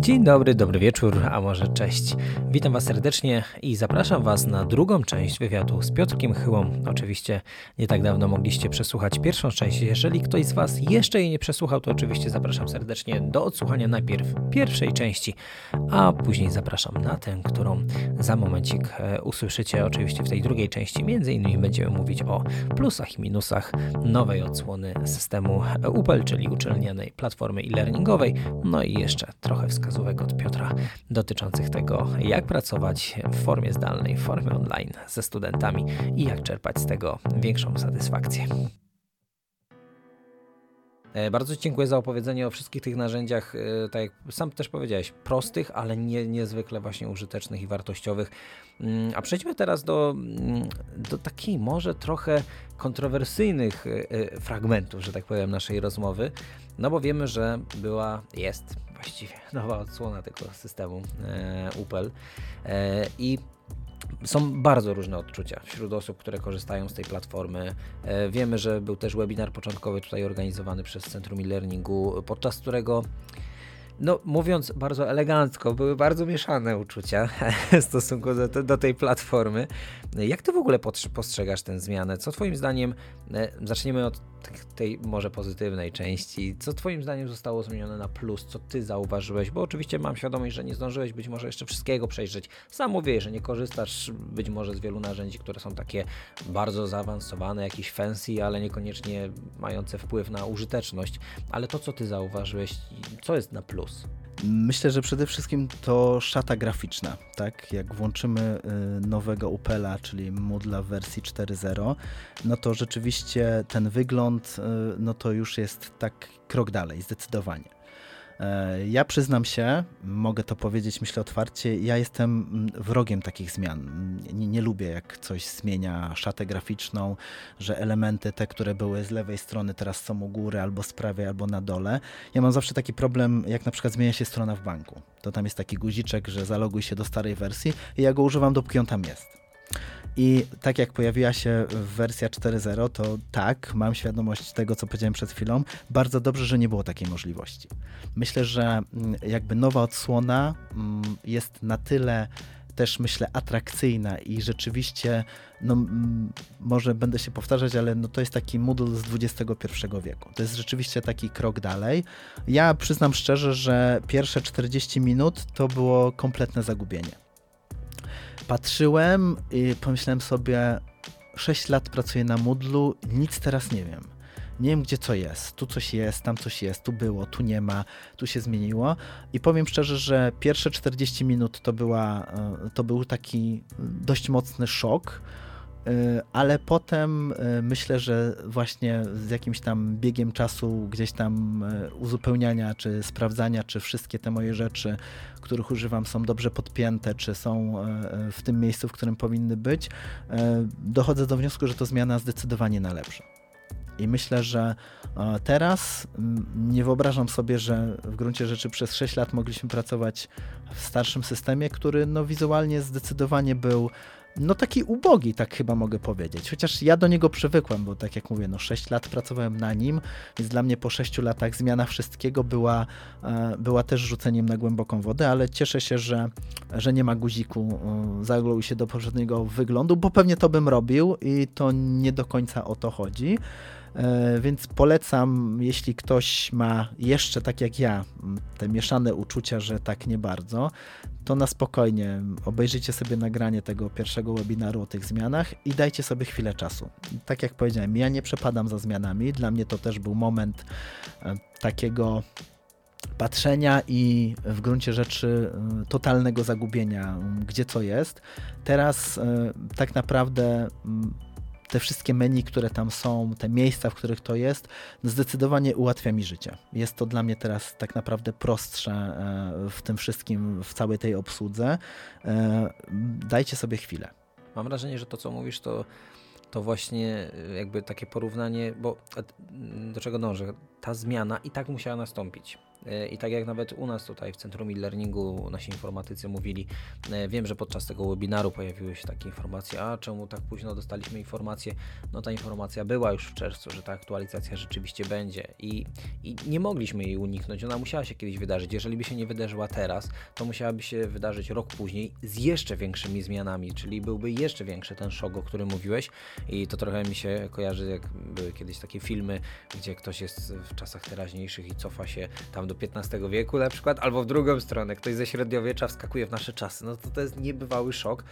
Dzień dobry, dobry wieczór, a może cześć. Witam Was serdecznie i zapraszam Was na drugą część wywiadu z Piotrkiem Chyłą. Oczywiście nie tak dawno mogliście przesłuchać pierwszą część. Jeżeli ktoś z Was jeszcze jej nie przesłuchał, to oczywiście zapraszam serdecznie do odsłuchania najpierw pierwszej części, a później zapraszam na tę, którą za momencik e, usłyszycie oczywiście w tej drugiej części. Między innymi będziemy mówić o plusach i minusach nowej odsłony systemu UPEL, czyli uczelnianej platformy e-learningowej, no i jeszcze trochę wskazówek wskazówek od Piotra dotyczących tego, jak pracować w formie zdalnej, w formie online ze studentami i jak czerpać z tego większą satysfakcję. E, bardzo dziękuję za opowiedzenie o wszystkich tych narzędziach, e, tak jak sam też powiedziałeś, prostych, ale nie, niezwykle właśnie użytecznych i wartościowych. Mm, a przejdźmy teraz do, mm, do takiej może trochę kontrowersyjnych e, fragmentów, że tak powiem, naszej rozmowy, no bo wiemy, że była, jest właściwie nowa odsłona tego systemu UPEL i są bardzo różne odczucia wśród osób, które korzystają z tej platformy. E, wiemy, że był też webinar początkowy tutaj organizowany przez Centrum e-Learningu, podczas którego no, mówiąc bardzo elegancko, były bardzo mieszane uczucia w stosunku do, do, tej platformy. Jak ty w ogóle postrzegasz tę zmianę? Co twoim zdaniem, e, zaczniemy od tej może pozytywnej części, co twoim zdaniem zostało zmienione na plus? Co ty zauważyłeś? Bo oczywiście mam świadomość, że nie zdążyłeś być może jeszcze wszystkiego przejrzeć. Sam mówię, że nie korzystasz być może z wielu narzędzi, które są takie bardzo zaawansowane, jakieś fancy, ale niekoniecznie mające wpływ na użyteczność. Ale to, co ty zauważyłeś, co jest na plus? Myślę, że przede wszystkim to szata graficzna, tak? Jak włączymy y, nowego Upela, czyli Moodla w wersji 4.0, no to rzeczywiście ten wygląd, y, no to już jest tak krok dalej, zdecydowanie. E, ja przyznam się, mogę to powiedzieć, myślę otwarcie, ja jestem mm, wrogiem takich zmian. Nie, nie, lubię, jak coś zmienia szatę graficzną, że elementy te, które były z lewej strony, teraz są u góry, albo z prawej, albo na dole. Ja mam zawsze taki problem, jak na przykład zmienia się strona w banku. To tam jest taki guziczek, że zaloguj się do starej wersji i ja go używam, dopóki on tam jest. I tak jak pojawiła się wersja 4.0, to tak, mam świadomość tego, co powiedziałem przed chwilą. Bardzo dobrze, że nie było takiej możliwości. Myślę, że mm, jakby nowa odsłona mm, jest na tyle też myślę atrakcyjna i rzeczywiście, no może będę się powtarzać, ale no to jest taki Moodle z XXI wieku. To jest rzeczywiście taki krok dalej. Ja przyznam szczerze, że pierwsze 40 minut to było kompletne zagubienie patrzyłem i pomyślałem sobie, 6 lat pracuję na Moodlu, nic teraz nie wiem. Nie wiem, gdzie co jest. Tu coś jest, tam coś jest, tu było, tu nie ma, tu się zmieniło. I powiem szczerze, że pierwsze 40 minut to, była, e, to był taki dość mocny szok ale potem e, myślę, że właśnie z jakimś tam biegiem czasu, gdzieś tam e, uzupełniania, czy sprawdzania, czy wszystkie te moje rzeczy, których używam, są dobrze podpięte, czy są w tym miejscu, w którym powinny być, dochodzę do wniosku, że to zmiana zdecydowanie na lepsze. I myślę, że teraz nie wyobrażam sobie, że w gruncie rzeczy przez 6 lat mogliśmy pracować w starszym systemie, który no, wizualnie zdecydowanie był no taki ubogi, tak chyba mogę powiedzieć. Chociaż ja do niego przywykłem, bo tak jak mówię, no 6 lat pracowałem na nim, więc dla mnie po 6 latach zmiana wszystkiego była, e, była też rzuceniem na głęboką wodę, ale cieszę się, że, że nie ma guziku e, zagluj się do poprzedniego wyglądu, bo pewnie to bym robił i to nie do końca o to chodzi. E, więc polecam, jeśli ktoś ma jeszcze tak jak ja, te mieszane uczucia, że tak nie bardzo, to na spokojnie obejrzyjcie sobie nagranie tego pierwszego webinaru o tych zmianach i dajcie sobie chwilę czasu. Tak jak powiedziałem, ja nie przepadam za zmianami. Dla mnie to też był moment e, takiego patrzenia i w gruncie rzeczy e, totalnego zagubienia, gdzie co jest. Teraz tak naprawdę te wszystkie menu, które tam są, te miejsca, w których to jest, zdecydowanie ułatwia mi życie. Jest to dla mnie teraz tak naprawdę prostsze e, w tym wszystkim, w całej tej obsłudze. E, dajcie sobie chwilę. Mam wrażenie, że to, co mówisz, to to właśnie e, jakby takie porównanie, bo do czego dążę? Ta zmiana i tak musiała nastąpić. I tak jak nawet u nas tutaj w Centrum e-Learningu nasi informatycy mówili, wiem, że podczas tego webinaru pojawiły się takie informacje, a czemu tak późno dostaliśmy informację? No ta informacja była już w czerwcu, że ta aktualizacja rzeczywiście będzie i, i nie mogliśmy jej uniknąć. Ona musiała się kiedyś wydarzyć. Jeżeli by się nie wydarzyła teraz, to musiałaby się wydarzyć rok później z jeszcze większymi zmianami, czyli byłby jeszcze większy ten szok, o którym mówiłeś i to trochę mi się kojarzy, jak były kiedyś takie filmy, gdzie ktoś jest w czasach teraźniejszych i cofa się tam do XV wieku na przykład, albo w drugą stronę, ktoś ze średniowiecza wskakuje w nasze czasy. No to to jest niebywały szok,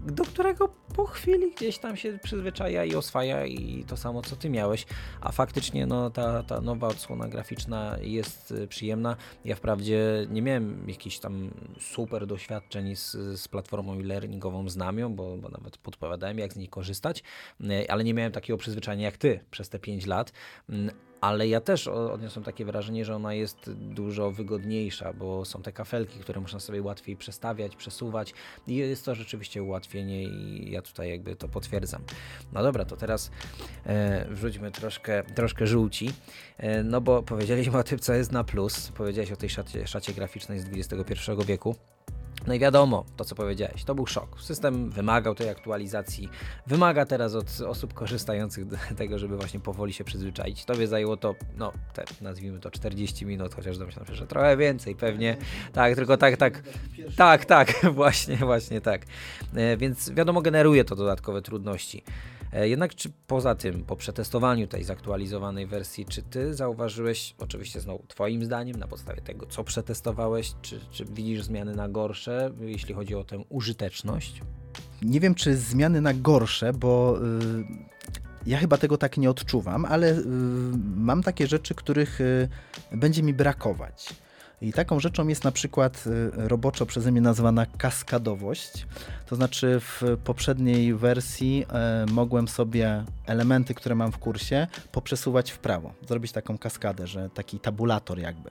do którego po chwili gdzieś tam się przyzwyczaja i oswaja i to samo co ty miałeś, a faktycznie no, ta, ta nowa odsłona graficzna jest y, przyjemna. Ja wprawdzie nie miałem jakichś tam super doświadczeń z, z platformą e-learningową Znamią, bo, bo nawet podpowiadałem jak z niej korzystać, y, ale nie miałem takiego przyzwyczajenia jak ty przez te 5 lat, mm, ale ja też odniosłem takie wrażenie, że ona jest dużo wygodniejsza, bo są te kafelki, które można sobie łatwiej przestawiać, przesuwać i jest to rzeczywiście ułatwienie i ja tutaj jakby to potwierdzam. No dobra, to teraz e, wrzućmy troszkę, troszkę żółci, e, no bo powiedzieliśmy o tym, co jest na plus, powiedziałeś o tej szacie, szacie graficznej z XXI wieku. No i wiadomo, to co powiedziałeś, to był szok. System wymagał tej aktualizacji, wymaga teraz od osób korzystających tego, żeby właśnie powoli się przyzwyczaić. Tobie zajęło to, no, te, nazwijmy to 40 minut, chociaż domyślam się, że trochę więcej pewnie. Tak, tylko tak, tak, tak, tak, właśnie, właśnie tak. E, więc wiadomo, generuje to dodatkowe trudności. E, jednak czy poza tym, po przetestowaniu tej zaktualizowanej wersji, czy ty zauważyłeś, oczywiście znowu twoim zdaniem, na podstawie tego, co przetestowałeś, czy, czy widzisz zmiany na gorsze, jeśli chodzi o tę użyteczność? Nie wiem, czy zmiany na gorsze, bo yy, ja chyba tego tak nie odczuwam, ale yy, mam takie rzeczy, których yy, będzie mi brakować. I taką rzeczą jest na przykład y, roboczo przeze mnie nazwana kaskadowość. To znaczy w poprzedniej wersji e, mogłem sobie elementy, które mam w kursie, poprzesuwać w prawo. Zrobić taką kaskadę, że taki tabulator jakby.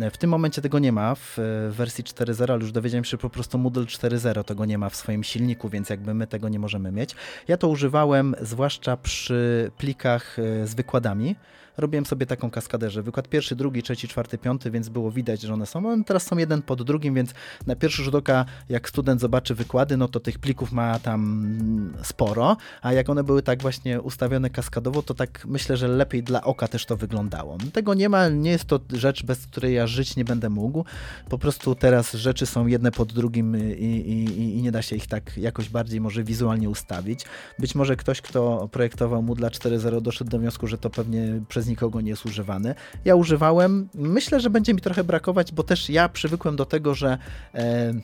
E, w tym momencie tego nie ma w wersji 4.0, ale już dowiedziałem się, że po prostu Moodle 4.0 tego nie ma w swoim silniku, więc jakby my tego nie możemy mieć. Ja to używałem zwłaszcza przy plikach e, z wykładami robiłem sobie taką kaskadę, że wykład pierwszy, drugi, trzeci, czwarty, piąty, więc było widać, że one są. One teraz są jeden pod drugim, więc na pierwszy rzut oka, jak student zobaczy wykłady, no to tych plików ma tam sporo, a jak one były tak właśnie ustawione kaskadowo, to tak myślę, że lepiej dla oka też to wyglądało. Tego nie ma, nie jest to rzecz, bez której ja żyć nie będę mógł. Po prostu teraz rzeczy są jedne pod drugim i, i, i nie da się ich tak jakoś bardziej może wizualnie ustawić. Być może ktoś, kto projektował Moodle 4.0 doszedł do wniosku, że to pewnie przez nikogo nie jest używany. Ja używałem, myślę, że będzie mi trochę brakować, bo też ja przywykłem do tego, że e,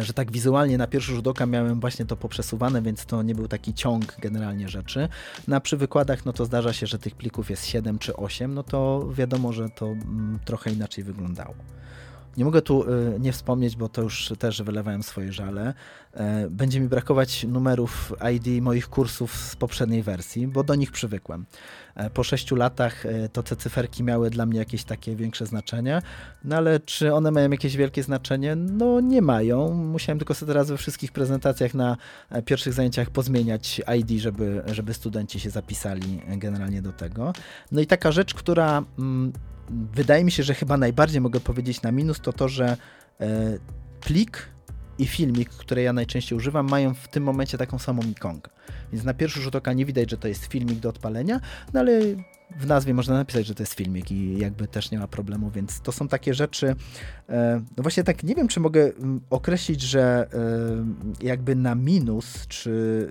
że tak wizualnie na pierwszy rzut oka miałem właśnie to poprzesuwane, więc to nie był taki ciąg generalnie rzeczy. Na przy wykładach no to zdarza się, że tych plików jest 7 czy 8, no to wiadomo, że to mm, trochę inaczej wyglądało. Nie mogę tu y, nie wspomnieć, bo to już też wylewałem swoje żale. E, będzie mi brakować numerów ID moich kursów z poprzedniej wersji, bo do nich przywykłem. E, po sześciu latach e, to te cyferki miały dla mnie jakieś takie większe znaczenie, no ale czy one mają jakieś wielkie znaczenie? No nie mają. Musiałem tylko sobie teraz we wszystkich prezentacjach na pierwszych zajęciach pozmieniać ID, żeby, żeby studenci się zapisali generalnie do tego. No i taka rzecz, która mm, wydaje mi się, że chyba najbardziej mogę powiedzieć na minus, to to, że e, plik i filmik, które ja najczęściej używam, mają w tym momencie taką samą ikonkę. Więc na pierwszy rzut oka nie widać, że to jest filmik do odpalenia, no ale w nazwie można napisać, że to jest filmik i jakby też nie ma problemu, więc to są takie rzeczy. E, no właśnie tak nie wiem, czy mogę mm, określić, że e, jakby na minus, czy,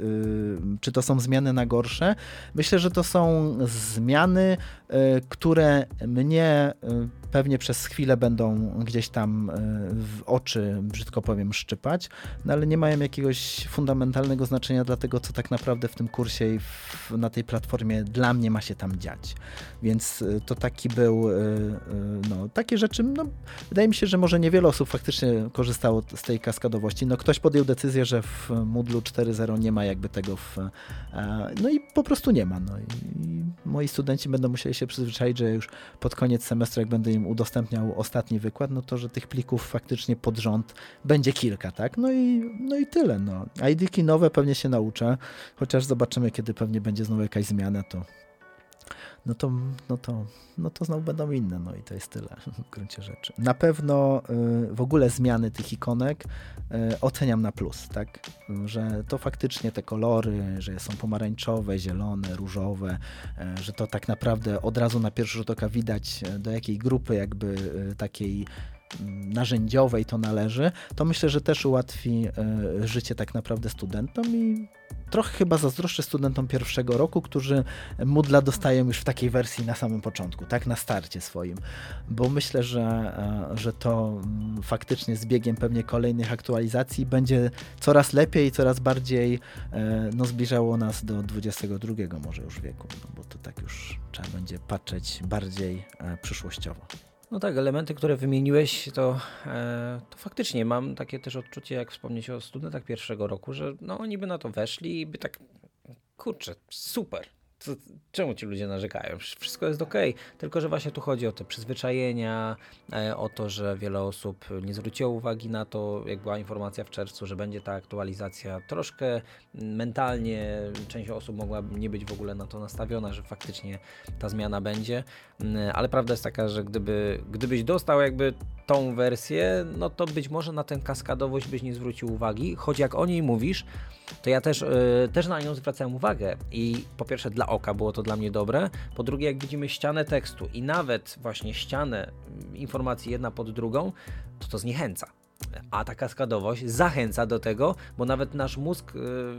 e, czy to są zmiany na gorsze. Myślę, że to są zmiany, które mnie pewnie przez chwilę będą gdzieś tam w oczy, brzydko powiem, szczypać, no ale nie mają jakiegoś fundamentalnego znaczenia dla tego, co tak naprawdę w tym kursie i w, na tej platformie dla mnie ma się tam dziać. Więc y, to taki był, y, no, takie rzeczy, no, wydaje mi się, że może niewiele osób faktycznie korzystało z tej kaskadowości. No, ktoś podjął decyzję, że w Moodle 4.0 nie ma jakby tego w, no i po prostu nie ma. No. I moi studenci będą musieli się przyzwyczaić, że już pod koniec semestru, jak będę im udostępniał ostatni wykład, no to, że tych plików faktycznie pod rząd będzie kilka, tak? No i, no i tyle, no. ID-ki nowe pewnie się nauczę, chociaż zobaczymy, kiedy pewnie będzie znowu jakaś zmiana, to no to, no to, no to znowu będą inne, no i to jest tyle w gruncie rzeczy. Na pewno y, w ogóle zmiany tych ikonek y, oceniam na plus, tak, że to faktycznie te kolory, że są pomarańczowe, zielone, różowe, y, że to tak naprawdę od razu na pierwszy rzut oka widać do jakiej grupy jakby takiej narzędziowej to należy, to myślę, że też ułatwi życie tak naprawdę studentom i trochę chyba zazdroszczę studentom pierwszego roku, którzy Moodla dostają już w takiej wersji na samym początku, tak, na starcie swoim, bo myślę, że, e, że to mm, faktycznie z biegiem pewnie kolejnych aktualizacji będzie coraz lepiej i coraz bardziej e, no, zbliżało nas do 22 może już wieku, no, bo to tak już trzeba będzie patrzeć bardziej e, przyszłościowo. No tak, elementy, które wymieniłeś, to, e, to faktycznie mam takie też odczucie, jak wspomnieć o studentach pierwszego roku, że no oni by na to weszli i by tak, kurczę, super, co, czemu ci ludzie narzekają? Wszystko jest ok, tylko że właśnie tu chodzi o te przyzwyczajenia, e, o to, że wiele osób nie zwróciło uwagi na to, jak była informacja w czerwcu, że będzie ta aktualizacja. Troszkę mentalnie część osób mogła nie być w ogóle na to nastawiona, że faktycznie ta zmiana będzie, mm, ale prawda jest taka, że gdyby, gdybyś dostał jakby tą wersję, no to być może na tę kaskadowość byś nie zwrócił uwagi, choć jak o niej mówisz, to ja też, yy, też na nią zwracałem uwagę i po pierwsze dla oka było to dla mnie dobre, po drugie jak widzimy ścianę tekstu i nawet właśnie ścianę mm, informacji jedna pod drugą, to to zniechęca a ta kaskadowość zachęca do tego, bo nawet nasz mózg,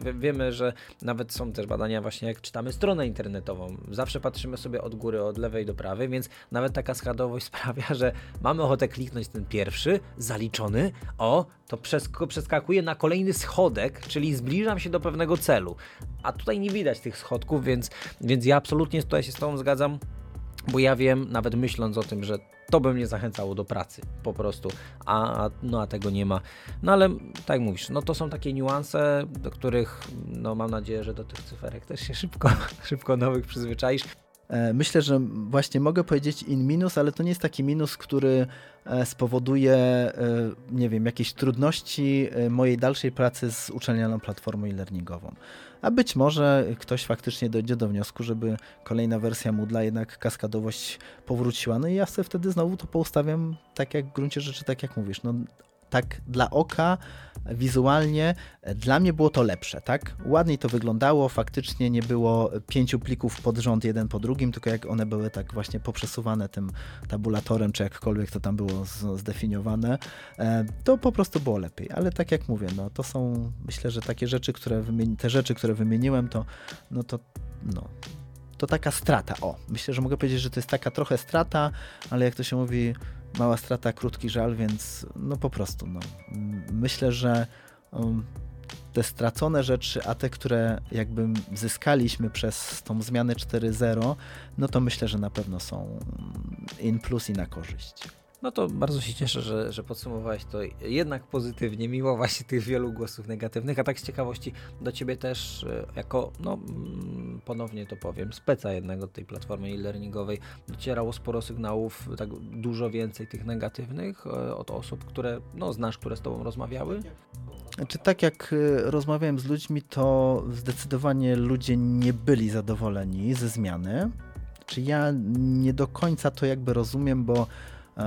y, wiemy, że nawet są też badania właśnie jak czytamy stronę internetową, zawsze patrzymy sobie od góry, od lewej do prawej, więc nawet ta kaskadowość sprawia, że mamy ochotę kliknąć ten pierwszy, zaliczony, o, to przeskakuje na kolejny schodek, czyli zbliżam się do pewnego celu, a tutaj nie widać tych schodków, więc, więc ja absolutnie tutaj się z Tobą zgadzam, bo ja wiem, nawet myśląc o tym, że to by mnie zachęcało do pracy po prostu, a, no, a tego nie ma. No ale tak mówisz, no to są takie niuanse, do których no, mam nadzieję, że do tych cyferek też się szybko, szybko nowych przyzwyczaisz. E, myślę, że właśnie mogę powiedzieć in minus, ale to nie jest taki minus, który e, spowoduje, e, nie wiem, jakieś trudności mojej dalszej pracy z uczelnianą platformą e-learningową. A być może ktoś faktycznie dojdzie do wniosku, żeby kolejna wersja Moodla jednak kaskadowość powróciła. No i ja sobie wtedy znowu to poustawiam tak jak w gruncie rzeczy, tak jak mówisz. No, tak dla oka, wizualnie, dla mnie było to lepsze, tak? Ładniej to wyglądało, faktycznie nie było pięciu plików pod rząd, jeden po drugim, tylko jak one były tak właśnie poprzesuwane tym tabulatorem, czy jakkolwiek to tam było zdefiniowane, e, to po prostu było lepiej. Ale tak jak mówię, no to są, myślę, że takie rzeczy, które wymieni, te rzeczy, które wymieniłem, to no to no, to taka strata. O, myślę, że mogę powiedzieć, że to jest taka trochę strata, ale jak to się mówi, mała strata, krótki żal, więc no po prostu, no. Myślę, że um, te stracone rzeczy, a te, które jakby zyskaliśmy przez tą zmianę 4.0, no to myślę, że na pewno są in plus i na korzyść. No to bardzo się cieszę, że, że podsumowałeś to jednak pozytywnie, mimo właśnie tych wielu głosów negatywnych, a tak z ciekawości do Ciebie też e, jako, no mm, ponownie to powiem, speca jednego tej platformy e-learningowej docierało sporo sygnałów, tak dużo więcej tych negatywnych e, od osób, które no, znasz, które z Tobą rozmawiały? Znaczy, tak jak e, rozmawiałem z ludźmi, to zdecydowanie ludzie nie byli zadowoleni ze zmiany. Czy ja nie do końca to jakby rozumiem, bo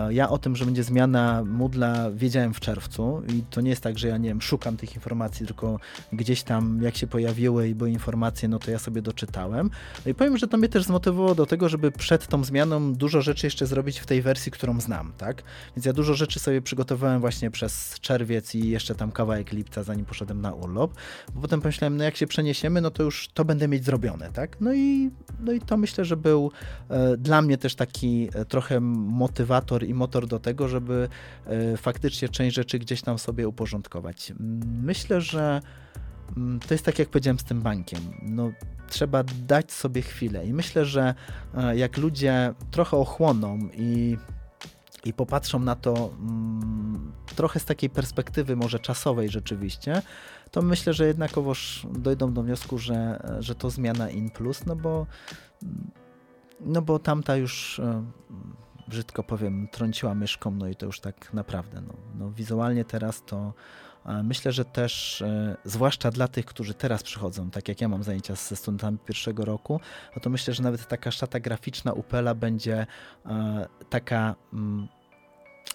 ja o tym, że będzie zmiana Moodla wiedziałem w czerwcu i to nie jest tak, że ja nie wiem, szukam tych informacji, tylko gdzieś tam jak się pojawiły i były informacje, no to ja sobie doczytałem. No i powiem, że to mnie też zmotywowało do tego, żeby przed tą zmianą dużo rzeczy jeszcze zrobić w tej wersji, którą znam, tak? Więc ja dużo rzeczy sobie przygotowałem właśnie przez czerwiec i jeszcze tam kawałek lipca, zanim poszedłem na urlop. Bo potem pomyślałem, no jak się przeniesiemy, no to już to będę mieć zrobione, tak? No i, no i to myślę, że był e, dla mnie też taki e, trochę motywator motor i motor do tego, żeby e, faktycznie część rzeczy gdzieś tam sobie uporządkować. Myślę, że mm, to jest tak, jak powiedziałem z tym bankiem. No, trzeba dać sobie chwilę i myślę, że e, jak ludzie trochę ochłoną i i popatrzą na to mm, trochę z takiej perspektywy może czasowej rzeczywiście, to myślę, że jednakowoż dojdą do wniosku, że, że to zmiana in plus, no bo, no bo tamta już e, brzydko powiem, trąciła myszką, no i to już tak naprawdę, no, no wizualnie teraz to Myślę, że też, e, zwłaszcza dla tych, którzy teraz przychodzą, tak jak ja mam zajęcia ze studentami pierwszego roku, no to myślę, że nawet taka szata graficzna Upela będzie e, taka mm,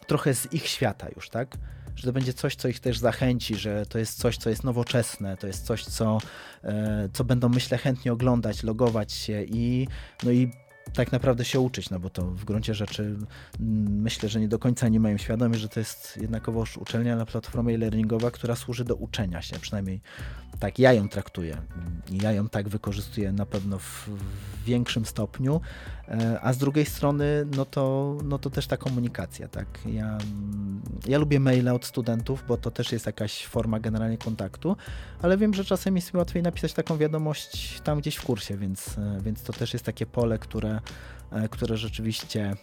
trochę z ich świata już, tak? Że to będzie coś, co ich też zachęci, że to jest coś, co jest nowoczesne, to jest coś, co, e, co będą, myślę, chętnie oglądać, logować się i, no i tak naprawdę się uczyć, no bo to w gruncie rzeczy mm, myślę, że nie do końca nie mają świadomość, że to jest jednakowoż uczelnia na platformie e-learningowa, która służy do uczenia się, przynajmniej tak ja ją traktuję. I ja ją tak wykorzystuję na pewno w, większym stopniu, a z drugiej strony no to, no to też ta komunikacja, tak. Ja, ja lubię maile od studentów, bo to też jest jakaś forma generalnie kontaktu, ale wiem, że czasem jest mi łatwiej napisać taką wiadomość tam gdzieś w kursie, więc, e, więc to też jest takie pole, które, e, które rzeczywiście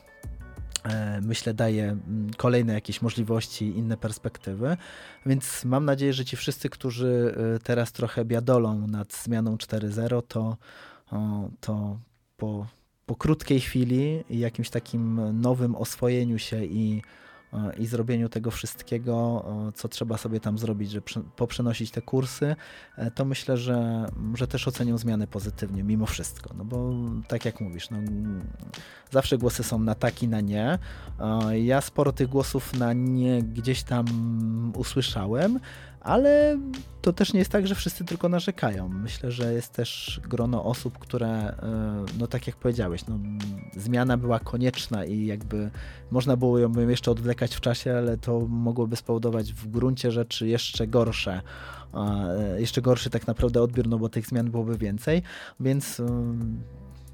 E, myślę, daje kolejne jakieś możliwości, inne perspektywy. Więc mam nadzieję, że ci wszyscy, którzy e, teraz trochę biadolą nad zmianą 4.0, to, to po, po krótkiej chwili i jakimś takim nowym oswojeniu się i i zrobieniu tego wszystkiego, co trzeba sobie tam zrobić, żeby poprzenosić te kursy, e, to myślę, że, że też ocenią zmiany pozytywnie mimo wszystko. No bo tak jak mówisz, no, zawsze głosy są na tak i na nie. Ja sporo tych głosów na nie gdzieś tam usłyszałem, ale to też nie jest tak, że wszyscy tylko narzekają. Myślę, że jest też grono osób, które, e, no tak jak powiedziałeś, no, zmiana była konieczna i jakby można było ją jeszcze odwlekać w czasie, ale to mogłoby spowodować w gruncie rzeczy jeszcze gorsze, e, jeszcze gorszy tak naprawdę odbiór, no bo tych zmian byłoby więcej, więc e,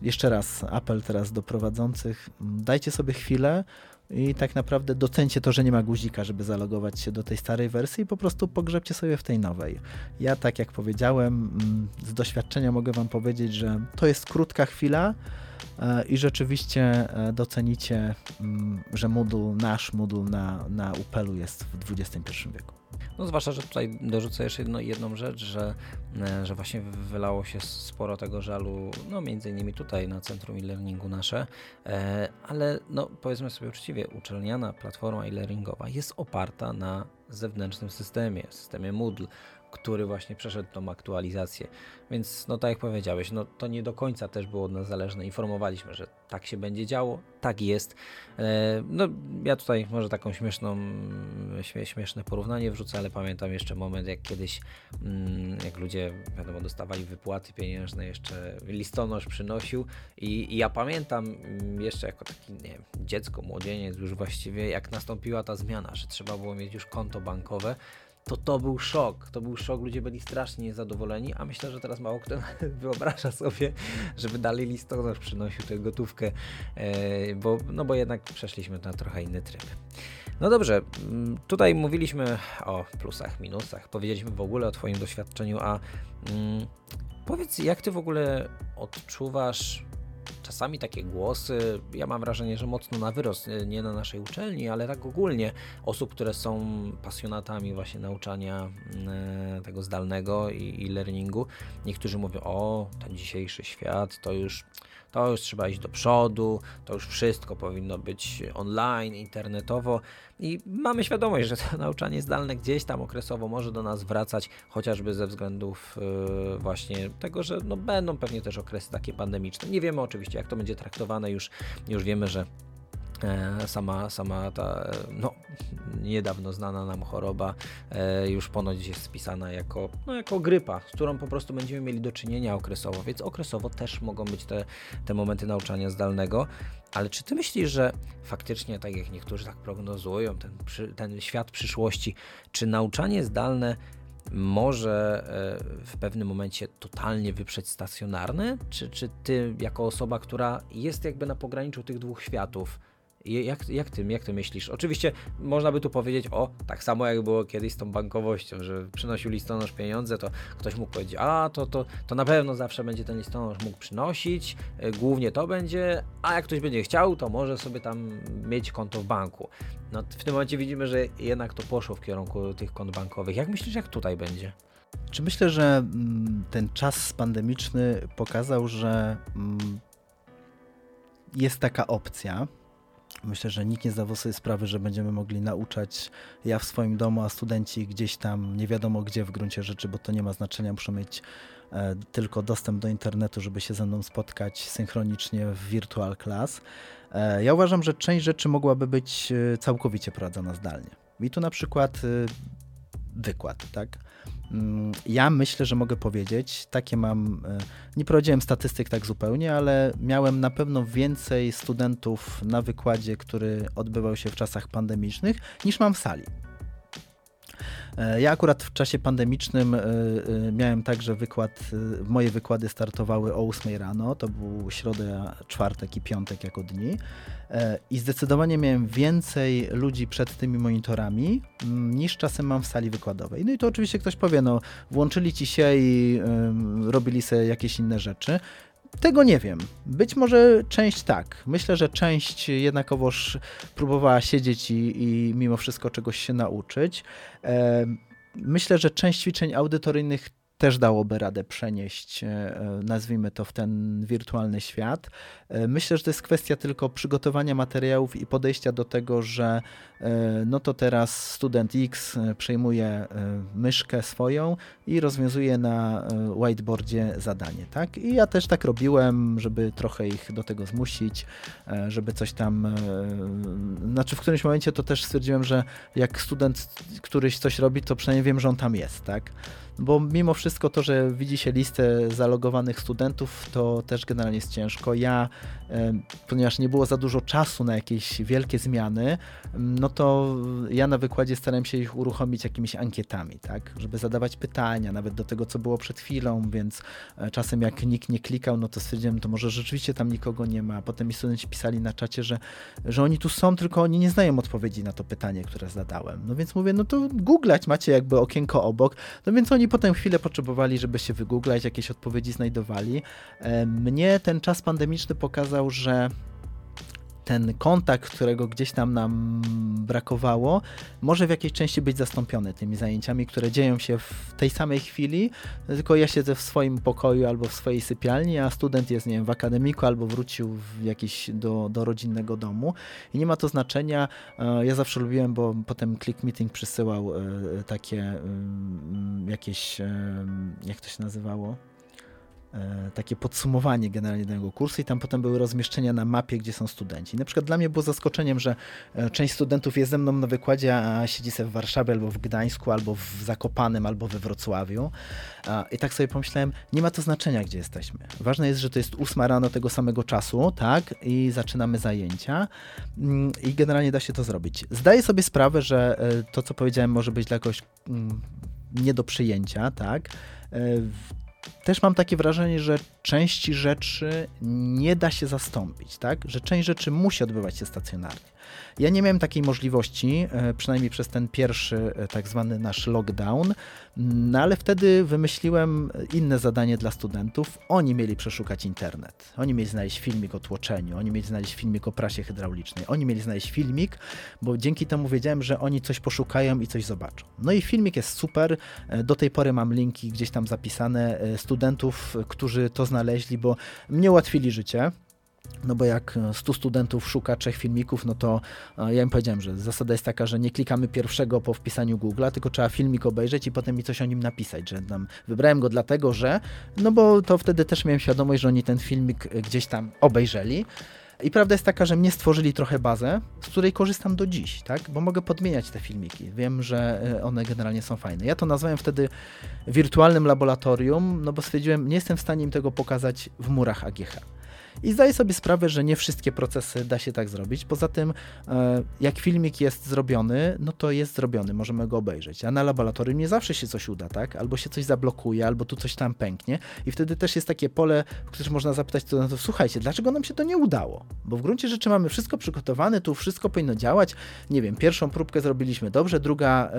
jeszcze raz apel teraz do prowadzących, dajcie sobie chwilę, i tak naprawdę docencie to, że nie ma guzika, żeby zalogować się do tej starej wersji i po prostu pogrzebcie sobie w tej nowej. Ja, tak jak powiedziałem, mm, z doświadczenia mogę Wam powiedzieć, że to jest krótka chwila e, i rzeczywiście e, docenicie, mm, że Moodle, nasz Moodle na, na Upelu jest w XXI wieku. No zwłaszcza, że tutaj dorzucę jeszcze jedno, jedną rzecz, że, e, że właśnie wylało się sporo tego żalu, no między innymi tutaj na Centrum e-learningu nasze, e, ale no powiedzmy sobie uczciwie, uczelniana platforma e-learningowa jest oparta na zewnętrznym systemie, systemie Moodle, który właśnie przeszedł tą aktualizację. Więc no tak jak powiedziałeś, no to nie do końca też było od nas zależne. Informowaliśmy, że tak się będzie działo, tak jest. E, no ja tutaj może taką śmieszną, śmieszne porównanie wrzucę, ale pamiętam jeszcze moment, jak kiedyś, mm, jak ludzie, wiadomo, dostawali wypłaty pieniężne, jeszcze listonosz przynosił i, i ja pamiętam mm, jeszcze jako taki, nie wiem, dziecko, młodzieniec już właściwie, jak nastąpiła ta zmiana, że trzeba było mieć już konto bankowe, to to był szok. To był szok, ludzie byli strasznie niezadowoleni, a myślę, że teraz mało kto wyobraża sobie, żeby dalej listonosz przynosił tę gotówkę, e, bo, no bo jednak przeszliśmy na trochę inny tryb. No dobrze, mm, tutaj mówiliśmy o plusach, minusach, powiedzieliśmy w ogóle o Twoim doświadczeniu, a mm, powiedz, jak Ty w ogóle odczuwasz czasami takie głosy, ja mam wrażenie, że mocno na wyrost, nie na naszej uczelni, ale tak ogólnie osób, które są pasjonatami właśnie nauczania e, tego zdalnego i, i learningu. Niektórzy mówią, o, ten dzisiejszy świat to już to już trzeba iść do przodu, to już wszystko powinno być online, internetowo i mamy świadomość, że to nauczanie zdalne gdzieś tam okresowo może do nas wracać, chociażby ze względów yy, właśnie tego, że no będą pewnie też okresy takie pandemiczne. Nie wiemy oczywiście, jak to będzie traktowane, już, już wiemy, że sama, sama ta no, niedawno znana nam choroba e, już ponoć jest spisana jako, no, jako grypa, z którą po prostu będziemy mieli do czynienia okresowo, więc okresowo też mogą być te, te momenty nauczania zdalnego. Ale czy ty myślisz, że faktycznie, tak jak niektórzy tak prognozują, ten, ten świat przyszłości, czy nauczanie zdalne może e, w pewnym momencie totalnie wyprzeć stacjonarne? Czy, czy ty, jako osoba, która jest jakby na pograniczu tych dwóch światów, jak, jak, ty, jak ty myślisz? Oczywiście można by tu powiedzieć, o, tak samo jak było kiedyś z tą bankowością, że przynosił listonosz pieniądze, to ktoś mógł powiedzieć, a to, to, to na pewno zawsze będzie ten listonosz mógł przynosić, y, głównie to będzie, a jak ktoś będzie chciał, to może sobie tam mieć konto w banku. No w tym momencie widzimy, że jednak to poszło w kierunku tych kont bankowych. Jak myślisz, jak tutaj będzie? Czy myślę, że mm, ten czas pandemiczny pokazał, że mm, jest taka opcja, Myślę, że nikt nie zdawał sobie sprawy, że będziemy mogli nauczać ja w swoim domu, a studenci gdzieś tam nie wiadomo gdzie w gruncie rzeczy, bo to nie ma znaczenia, muszą mieć e, tylko dostęp do internetu, żeby się ze mną spotkać synchronicznie w virtual class. E, ja uważam, że część rzeczy mogłaby być e, całkowicie prowadzona zdalnie. I tu na przykład e, wykład, tak? Mm, ja myślę, że mogę powiedzieć, takie mam, e, nie prowadziłem statystyk tak zupełnie, ale miałem na pewno więcej studentów na wykładzie, który odbywał się w czasach pandemicznych, niż mam w sali. E, ja akurat w czasie pandemicznym e, e, miałem także wykład, moje wykłady startowały o 8 rano, to był środa, czwartek i piątek jako dni i zdecydowanie miałem więcej ludzi przed tymi monitorami mm, niż czasem mam w sali wykładowej. No i to oczywiście ktoś powie, no włączyli ci się i robili sobie jakieś inne rzeczy. Tego nie wiem. Być może część tak. Myślę, że część jednakowoż próbowała siedzieć i, i mimo wszystko czegoś się nauczyć. Myślę, że część ćwiczeń audytoryjnych też dałoby radę przenieść, e, nazwijmy to, w ten wirtualny świat. E, myślę, że to jest kwestia tylko przygotowania materiałów i podejścia do tego, że e, no to teraz student X przejmuje myszkę swoją i rozwiązuje na whiteboardzie zadanie, tak? I ja też tak robiłem, żeby trochę ich do tego zmusić, żeby coś tam, znaczy w którymś momencie to też stwierdziłem, że jak student któryś coś robi, to przynajmniej wiem, że on tam jest, tak? bo mimo wszystko to, że widzi się listę zalogowanych studentów, to też generalnie jest ciężko. Ja, ponieważ nie było za dużo czasu na jakieś wielkie zmiany, no to ja na wykładzie starałem się ich uruchomić jakimiś ankietami, tak, żeby zadawać pytania, nawet do tego, co było przed chwilą, więc e, czasem jak nikt nie klikał, no to stwierdziłem, to może rzeczywiście tam nikogo nie ma. Potem mi studenci pisali na czacie, że, że oni tu są, tylko oni nie znają odpowiedzi na to pytanie, które zadałem. No więc mówię, no to googlać macie jakby okienko obok, no więc oni potem chwilę potrzebowali, żeby się wygooglać, jakieś odpowiedzi znajdowali. Mnie ten czas pandemiczny pokazał, że ten kontakt, którego gdzieś tam nam brakowało, może w jakiejś części być zastąpiony tymi zajęciami, które dzieją się w tej samej chwili, tylko ja siedzę w swoim pokoju albo w swojej sypialni, a student jest, nie wiem, w akademiku albo wrócił w jakiś do, do rodzinnego domu i nie ma to znaczenia. E, ja zawsze lubiłem, bo potem Click Meeting przysyłał e, takie mm, jakieś, e, jak to się nazywało? E, takie podsumowanie generalnie danego kursu i tam potem były rozmieszczenia na mapie, gdzie są studenci. Na przykład dla mnie było zaskoczeniem, że e, część studentów jest ze mną na wykładzie, a siedzi sobie w Warszawie albo w Gdańsku, albo w Zakopanem, albo we Wrocławiu. I tak sobie pomyślałem, nie ma to znaczenia, gdzie jesteśmy. Ważne jest, że to jest ósma rano tego samego czasu, tak, i zaczynamy zajęcia mm, i generalnie da się to zrobić. Zdaję sobie sprawę, że e, to, co powiedziałem, może być dla kogoś mm, nie do przyjęcia, tak, też mam takie wrażenie, że części rzeczy nie da się zastąpić, tak? Że część rzeczy musi odbywać się stacjonarnie. Ja nie miałem takiej możliwości, e, przynajmniej przez ten pierwszy e, tak zwany nasz lockdown, no ale wtedy wymyśliłem inne zadanie dla studentów. Oni mieli przeszukać internet. Oni mieli znaleźć filmik o tłoczeniu, oni mieli znaleźć filmik o prasie hydraulicznej, oni mieli znaleźć filmik, bo dzięki temu wiedziałem, że oni coś poszukają i coś zobaczą. No i filmik jest super. E, do tej pory mam linki gdzieś tam zapisane studentów, którzy to znaleźli, bo mnie ułatwili życie. No bo jak 100 studentów szuka trzech filmików, no to ja im powiedziałem, że zasada jest taka, że nie klikamy pierwszego po wpisaniu Google'a, tylko trzeba filmik obejrzeć i potem mi coś o nim napisać, że tam wybrałem go dlatego, że, no bo to wtedy też miałem świadomość, że oni ten filmik gdzieś tam obejrzeli. I prawda jest taka, że mnie stworzyli trochę bazę, z której korzystam do dziś, tak? Bo mogę podmieniać te filmiki. Wiem, że e, one generalnie są fajne. Ja to nazwałem wtedy wirtualnym laboratorium, no bo stwierdziłem, nie jestem w stanie im tego pokazać w murach AGH. I zdaję sobie sprawę, że nie wszystkie procesy da się tak zrobić. Poza tym, e, jak filmik jest zrobiony, no to jest zrobiony, możemy go obejrzeć. A na laboratorium nie zawsze się coś uda, tak? Albo się coś zablokuje, albo tu coś tam pęknie. I wtedy też jest takie pole, w którym można zapytać studentów, słuchajcie, dlaczego nam się to nie udało? Bo w gruncie rzeczy mamy wszystko przygotowane, tu wszystko powinno działać. Nie wiem, pierwszą próbkę zrobiliśmy dobrze, druga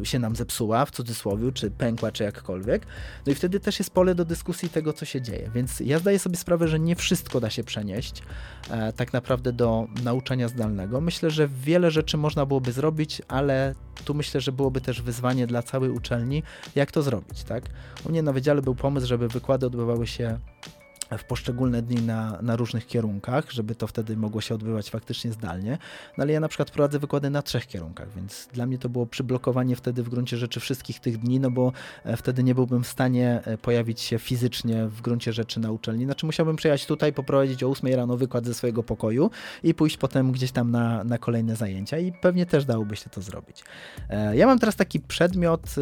e, się nam zepsuła, w cudzysłowie, czy pękła, czy jakkolwiek. No i wtedy też jest pole do dyskusji tego, co się dzieje. Więc ja zdaję sobie sprawę, że nie wszystko wszystko da się przenieść e, tak naprawdę do nauczania zdalnego. Myślę, że wiele rzeczy można byłoby zrobić, ale tu myślę, że byłoby też wyzwanie dla całej uczelni, jak to zrobić. Tak? U mnie na wydziale był pomysł, żeby wykłady odbywały się w poszczególne dni na, na różnych kierunkach, żeby to wtedy mogło się odbywać faktycznie zdalnie. No ale ja na przykład prowadzę wykłady na trzech kierunkach, więc dla mnie to było przyblokowanie wtedy w gruncie rzeczy wszystkich tych dni, no bo e, wtedy nie byłbym w stanie e, pojawić się fizycznie w gruncie rzeczy na uczelni. Znaczy musiałbym przyjechać tutaj, poprowadzić o 8 rano wykład ze swojego pokoju i pójść potem gdzieś tam na, na kolejne zajęcia i pewnie też dałoby się to zrobić. E, ja mam teraz taki przedmiot,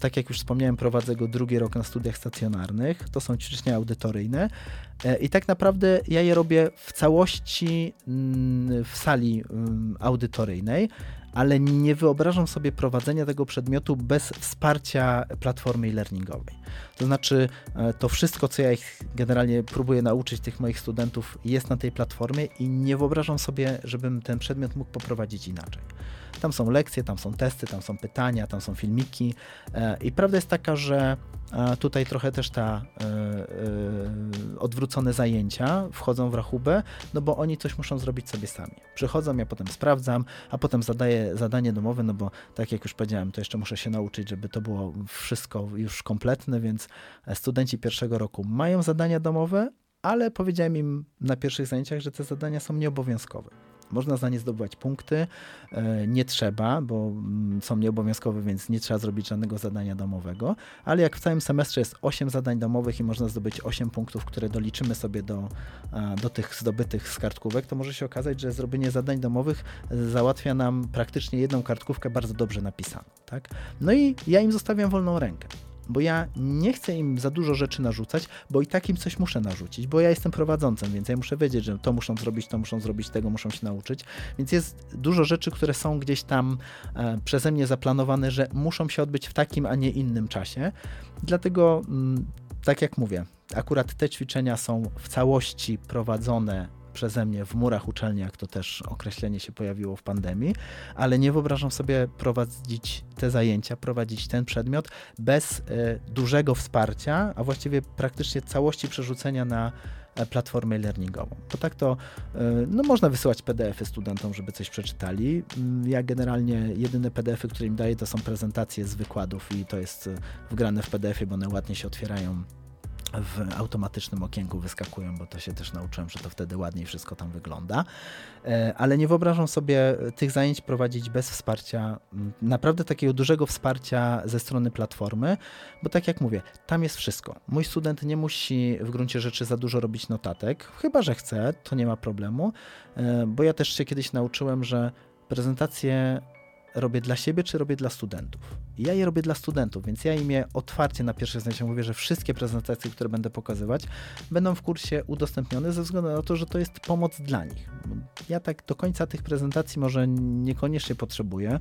tak jak już wspomniałem, prowadzę go drugi rok na studiach stacjonarnych. To są ćwiczenia audytoryjne. E, I tak naprawdę ja je robię w całości mm, w sali mm, audytoryjnej, ale nie wyobrażam sobie prowadzenia tego przedmiotu bez wsparcia platformy e-learningowej. To znaczy, e, to wszystko, co ja ich generalnie próbuję nauczyć tych moich studentów, jest na tej platformie i nie wyobrażam sobie, żebym ten przedmiot mógł poprowadzić inaczej. Tam są lekcje, tam są testy, tam są pytania, tam są filmiki. E, I prawda jest taka, że tutaj trochę też ta e, odwrócone zajęcia wchodzą w rachubę, no bo oni coś muszą zrobić sobie sami. Przychodzą, ja potem sprawdzam, a potem zadaję zadanie domowe, no bo tak jak już powiedziałem, to jeszcze muszę się nauczyć, żeby to było wszystko już kompletne, więc studenci pierwszego roku mają zadania domowe, ale powiedziałem im na pierwszych zajęciach, że te zadania są nieobowiązkowe. Można za nie zdobywać punkty, e, nie trzeba, bo mm, są nieobowiązkowe, więc nie trzeba zrobić żadnego zadania domowego, ale jak w całym semestrze jest 8 zadań domowych i można zdobyć 8 punktów, które doliczymy sobie do, do tych zdobytych z kartkówek, to może się okazać, że zrobienie zadań domowych załatwia nam praktycznie jedną kartkówkę bardzo dobrze napisaną. Tak? No i ja im zostawiam wolną rękę bo ja nie chcę im za dużo rzeczy narzucać, bo i tak im coś muszę narzucić, bo ja jestem prowadzącym, więc ja muszę wiedzieć, że to muszą zrobić, to muszą zrobić, tego muszą się nauczyć. Więc jest dużo rzeczy, które są gdzieś tam e, przeze mnie zaplanowane, że muszą się odbyć w takim, a nie innym czasie. Dlatego, mm, tak jak mówię, akurat te ćwiczenia są w całości prowadzone przeze mnie w murach uczelni, jak to też określenie się pojawiło w pandemii, ale nie wyobrażam sobie prowadzić te zajęcia, prowadzić ten przedmiot bez y, dużego wsparcia, a właściwie praktycznie całości przerzucenia na e, platformę learningową. Bo tak to e, no, można wysyłać PDFy studentom, żeby coś przeczytali. Mm, ja generalnie jedyne PDFy, które im daję, to są prezentacje z wykładów i to jest wgrane w PDF-ie, bo one ładnie się otwierają w automatycznym okienku wyskakują, bo to się też nauczyłem, że to wtedy ładniej wszystko tam wygląda. E, ale nie wyobrażam sobie tych zajęć prowadzić bez wsparcia, naprawdę takiego dużego wsparcia ze strony platformy, bo tak jak mówię, tam jest wszystko. Mój student nie musi w gruncie rzeczy za dużo robić notatek, chyba że chce, to nie ma problemu, e, bo ja też się kiedyś nauczyłem, że prezentacje robię dla siebie, czy robię dla studentów. Ja je robię dla studentów, więc ja im je otwarcie na pierwszych zajęciach mówię, że wszystkie prezentacje, które będę pokazywać, będą w kursie udostępnione ze względu na to, że to jest pomoc dla nich. Ja tak do końca tych prezentacji może niekoniecznie potrzebuję.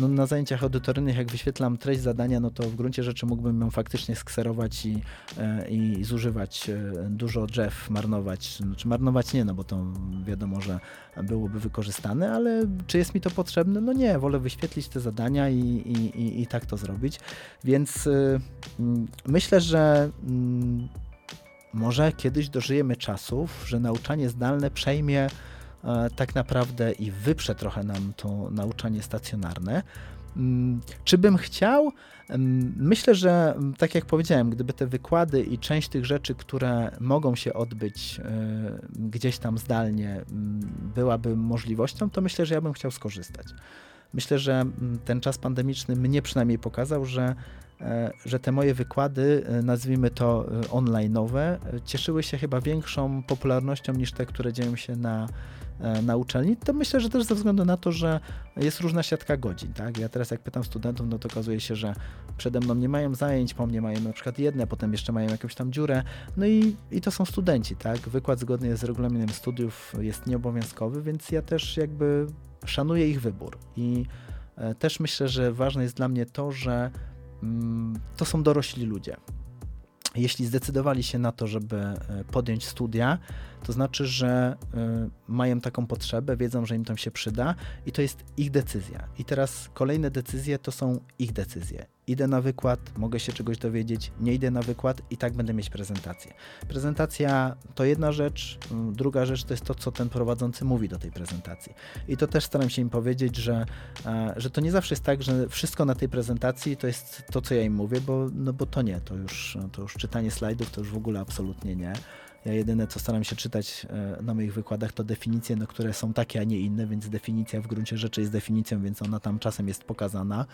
No, na zajęciach audytoryjnych, jak wyświetlam treść zadania, no to w gruncie rzeczy mógłbym ją faktycznie skserować i, e, i zużywać e, dużo drzew, marnować. Znaczy marnować nie, no bo to wiadomo, że byłoby wykorzystane, ale czy jest mi to potrzebne? No nie, wolę wyświetlić te zadania i, i, i, i tak to zrobić. Więc y, mm, myślę, że mm, może kiedyś dożyjemy czasów, że nauczanie zdalne przejmie e, tak naprawdę i wyprze trochę nam to nauczanie stacjonarne. Mm, czy bym chciał? Myślę, że tak jak powiedziałem, gdyby te wykłady i część tych rzeczy, które mogą się odbyć e, gdzieś tam zdalnie, byłaby możliwością, to myślę, że ja bym chciał skorzystać. Myślę, że ten czas pandemiczny mnie przynajmniej pokazał, że e, że te moje wykłady, e, nazwijmy to online'owe, cieszyły się chyba większą popularnością niż te, które dzieją się na, E, na uczelni, to myślę, że też ze względu na to, że jest różna siatka godzin. Tak? Ja teraz jak pytam studentów, no to okazuje się, że przede mną nie mają zajęć, po mnie mają na przykład jedne, potem jeszcze mają jakąś tam dziurę, no i, i to są studenci. Tak? Wykład zgodnie z regulaminem studiów jest nieobowiązkowy, więc ja też jakby szanuję ich wybór i e, też myślę, że ważne jest dla mnie to, że mm, to są dorośli ludzie. Jeśli zdecydowali się na to, żeby e, podjąć studia, to znaczy, że y, mają taką potrzebę, wiedzą, że im tam się przyda i to jest ich decyzja. I teraz kolejne decyzje to są ich decyzje. Idę na wykład, mogę się czegoś dowiedzieć, nie idę na wykład i tak będę mieć prezentację. Prezentacja to jedna rzecz, y, druga rzecz to jest to, co ten prowadzący mówi do tej prezentacji. I to też staram się im powiedzieć, że, że to nie zawsze jest tak, że wszystko na tej prezentacji to jest to, co ja im mówię, bo, no bo to nie, to już, to już czytanie slajdów to już w ogóle absolutnie nie Ja jedyne, co staram się czytać e, na moich wykładach, to definicje, no, które są takie, a nie inne, więc definicja w gruncie rzeczy jest definicją, więc ona tam czasem jest pokazana.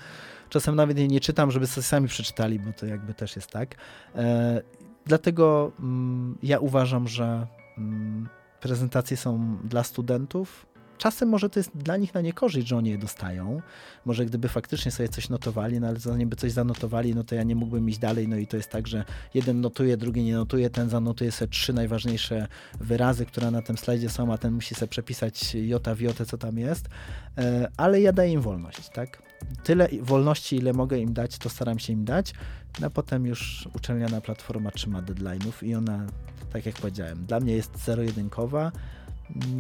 Czasem nawet jej nie czytam, żeby sobie sami przeczytali, bo to jakby też jest tak. E, dlatego mm, ja uważam, że mm, prezentacje są dla studentów, czasem może to jest dla nich na niekorzyść, że oni je dostają. Może gdyby faktycznie sobie coś notowali, no ale zanim by coś zanotowali, no to ja nie mógłbym iść dalej. No i to jest tak, że jeden notuje, drugi nie notuje, ten zanotuje sobie trzy najważniejsze wyrazy, które na tym slajdzie są, a ten musi sobie przepisać jota w jotę, co tam jest. E, ale ja daję im wolność, tak? Tyle wolności, ile mogę im dać, to staram się im dać. No a potem już uczelniana platforma trzyma deadline'ów i ona, tak jak powiedziałem, dla mnie jest zero-jedynkowa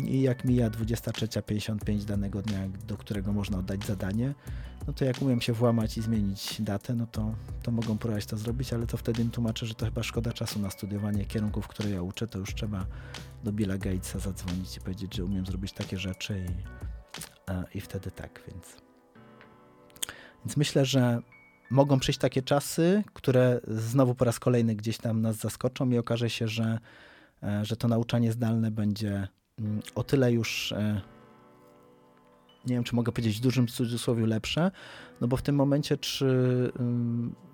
i jak mija 23.55 danego dnia, do którego można oddać zadanie, no to jak umiem się włamać i zmienić datę, no to, to mogą próbować to zrobić, ale to wtedy im tłumaczę, że to chyba szkoda czasu na studiowanie kierunków, które ja uczę, to już trzeba do Billa Gatesa zadzwonić i powiedzieć, że umiem zrobić takie rzeczy i, i wtedy tak, więc... Więc myślę, że mogą przyjść takie czasy, które znowu po raz kolejny gdzieś tam nas zaskoczą i okaże się, że, e, że to nauczanie zdalne będzie o tyle już e, nie wiem, czy mogę powiedzieć w dużym cudzysłowie lepsze, no bo w tym momencie, czy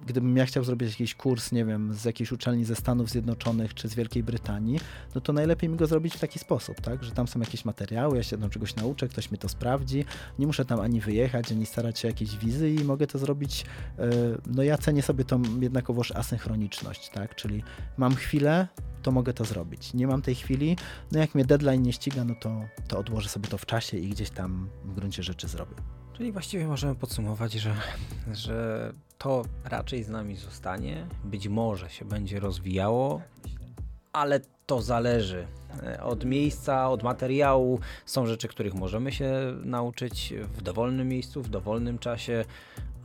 gdybym ja chciał zrobić jakiś kurs, nie wiem, z jakiejś uczelni ze Stanów Zjednoczonych czy z Wielkiej Brytanii, no to najlepiej mi go zrobić w taki sposób, tak, że tam są jakieś materiały, ja się tam czegoś nauczę, ktoś mi to sprawdzi, nie muszę tam ani wyjechać, ani starać się jakieś wizy i mogę to zrobić, e, no ja cenię sobie tą jednakowoż asynchroniczność, tak, czyli mam chwilę, to mogę to zrobić. Nie mam tej chwili, no jak mnie deadline nie ściga, no to, to odłożę sobie to w czasie i gdzieś tam w gruncie rzeczy zrobię. Czyli właściwie możemy podsumować, że, że to raczej z nami zostanie, być może się będzie rozwijało, ale to zależy e, od miejsca, od materiału. Są rzeczy, których możemy się nauczyć w dowolnym miejscu, w dowolnym czasie,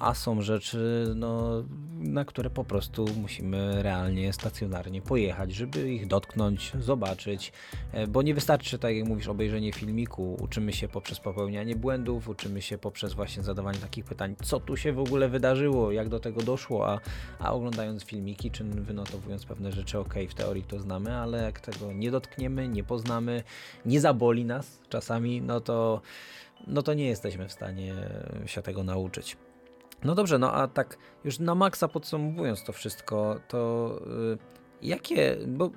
a są rzeczy, no, na które po prostu musimy realnie, stacjonarnie pojechać, żeby ich dotknąć, zobaczyć, e, bo nie wystarczy, tak jak mówisz, obejrzenie filmiku, uczymy się poprzez popełnianie błędów, uczymy się poprzez właśnie zadawanie takich pytań, co tu się w ogóle wydarzyło, jak do tego doszło, a, a oglądając filmiki, czy wynotowując pewne rzeczy, ok, w teorii to znamy, ale jak tego nie dotkniemy, nie poznamy, nie zaboli nas czasami, no to, no to nie jesteśmy w stanie się tego nauczyć. No dobrze, no a tak już na maksa podsumowując to wszystko, to yy, jakie, bo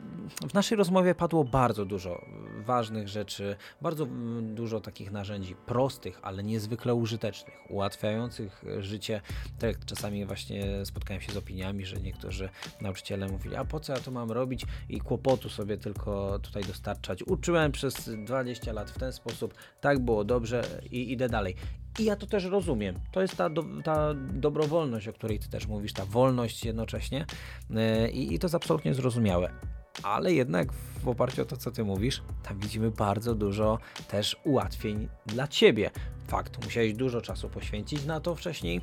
w naszej rozmowie padło bardzo dużo ważnych rzeczy, bardzo dużo takich narzędzi prostych, ale niezwykle użytecznych, ułatwiających życie. Tak czasami właśnie spotkałem się z opiniami, że niektórzy nauczyciele mówili, a po co ja to mam robić i kłopotu sobie tylko tutaj dostarczać. Uczyłem przez 20 lat w ten sposób, tak było dobrze i idę dalej. I ja to też rozumiem. To jest ta, do, ta dobrowolność, o której ty też mówisz, ta wolność jednocześnie. Yy, I to jest absolutnie zrozumiałe. Ale jednak w oparciu o to, co ty mówisz, tam widzimy bardzo dużo też ułatwień dla ciebie. Fakt, musiałeś dużo czasu poświęcić na to wcześniej,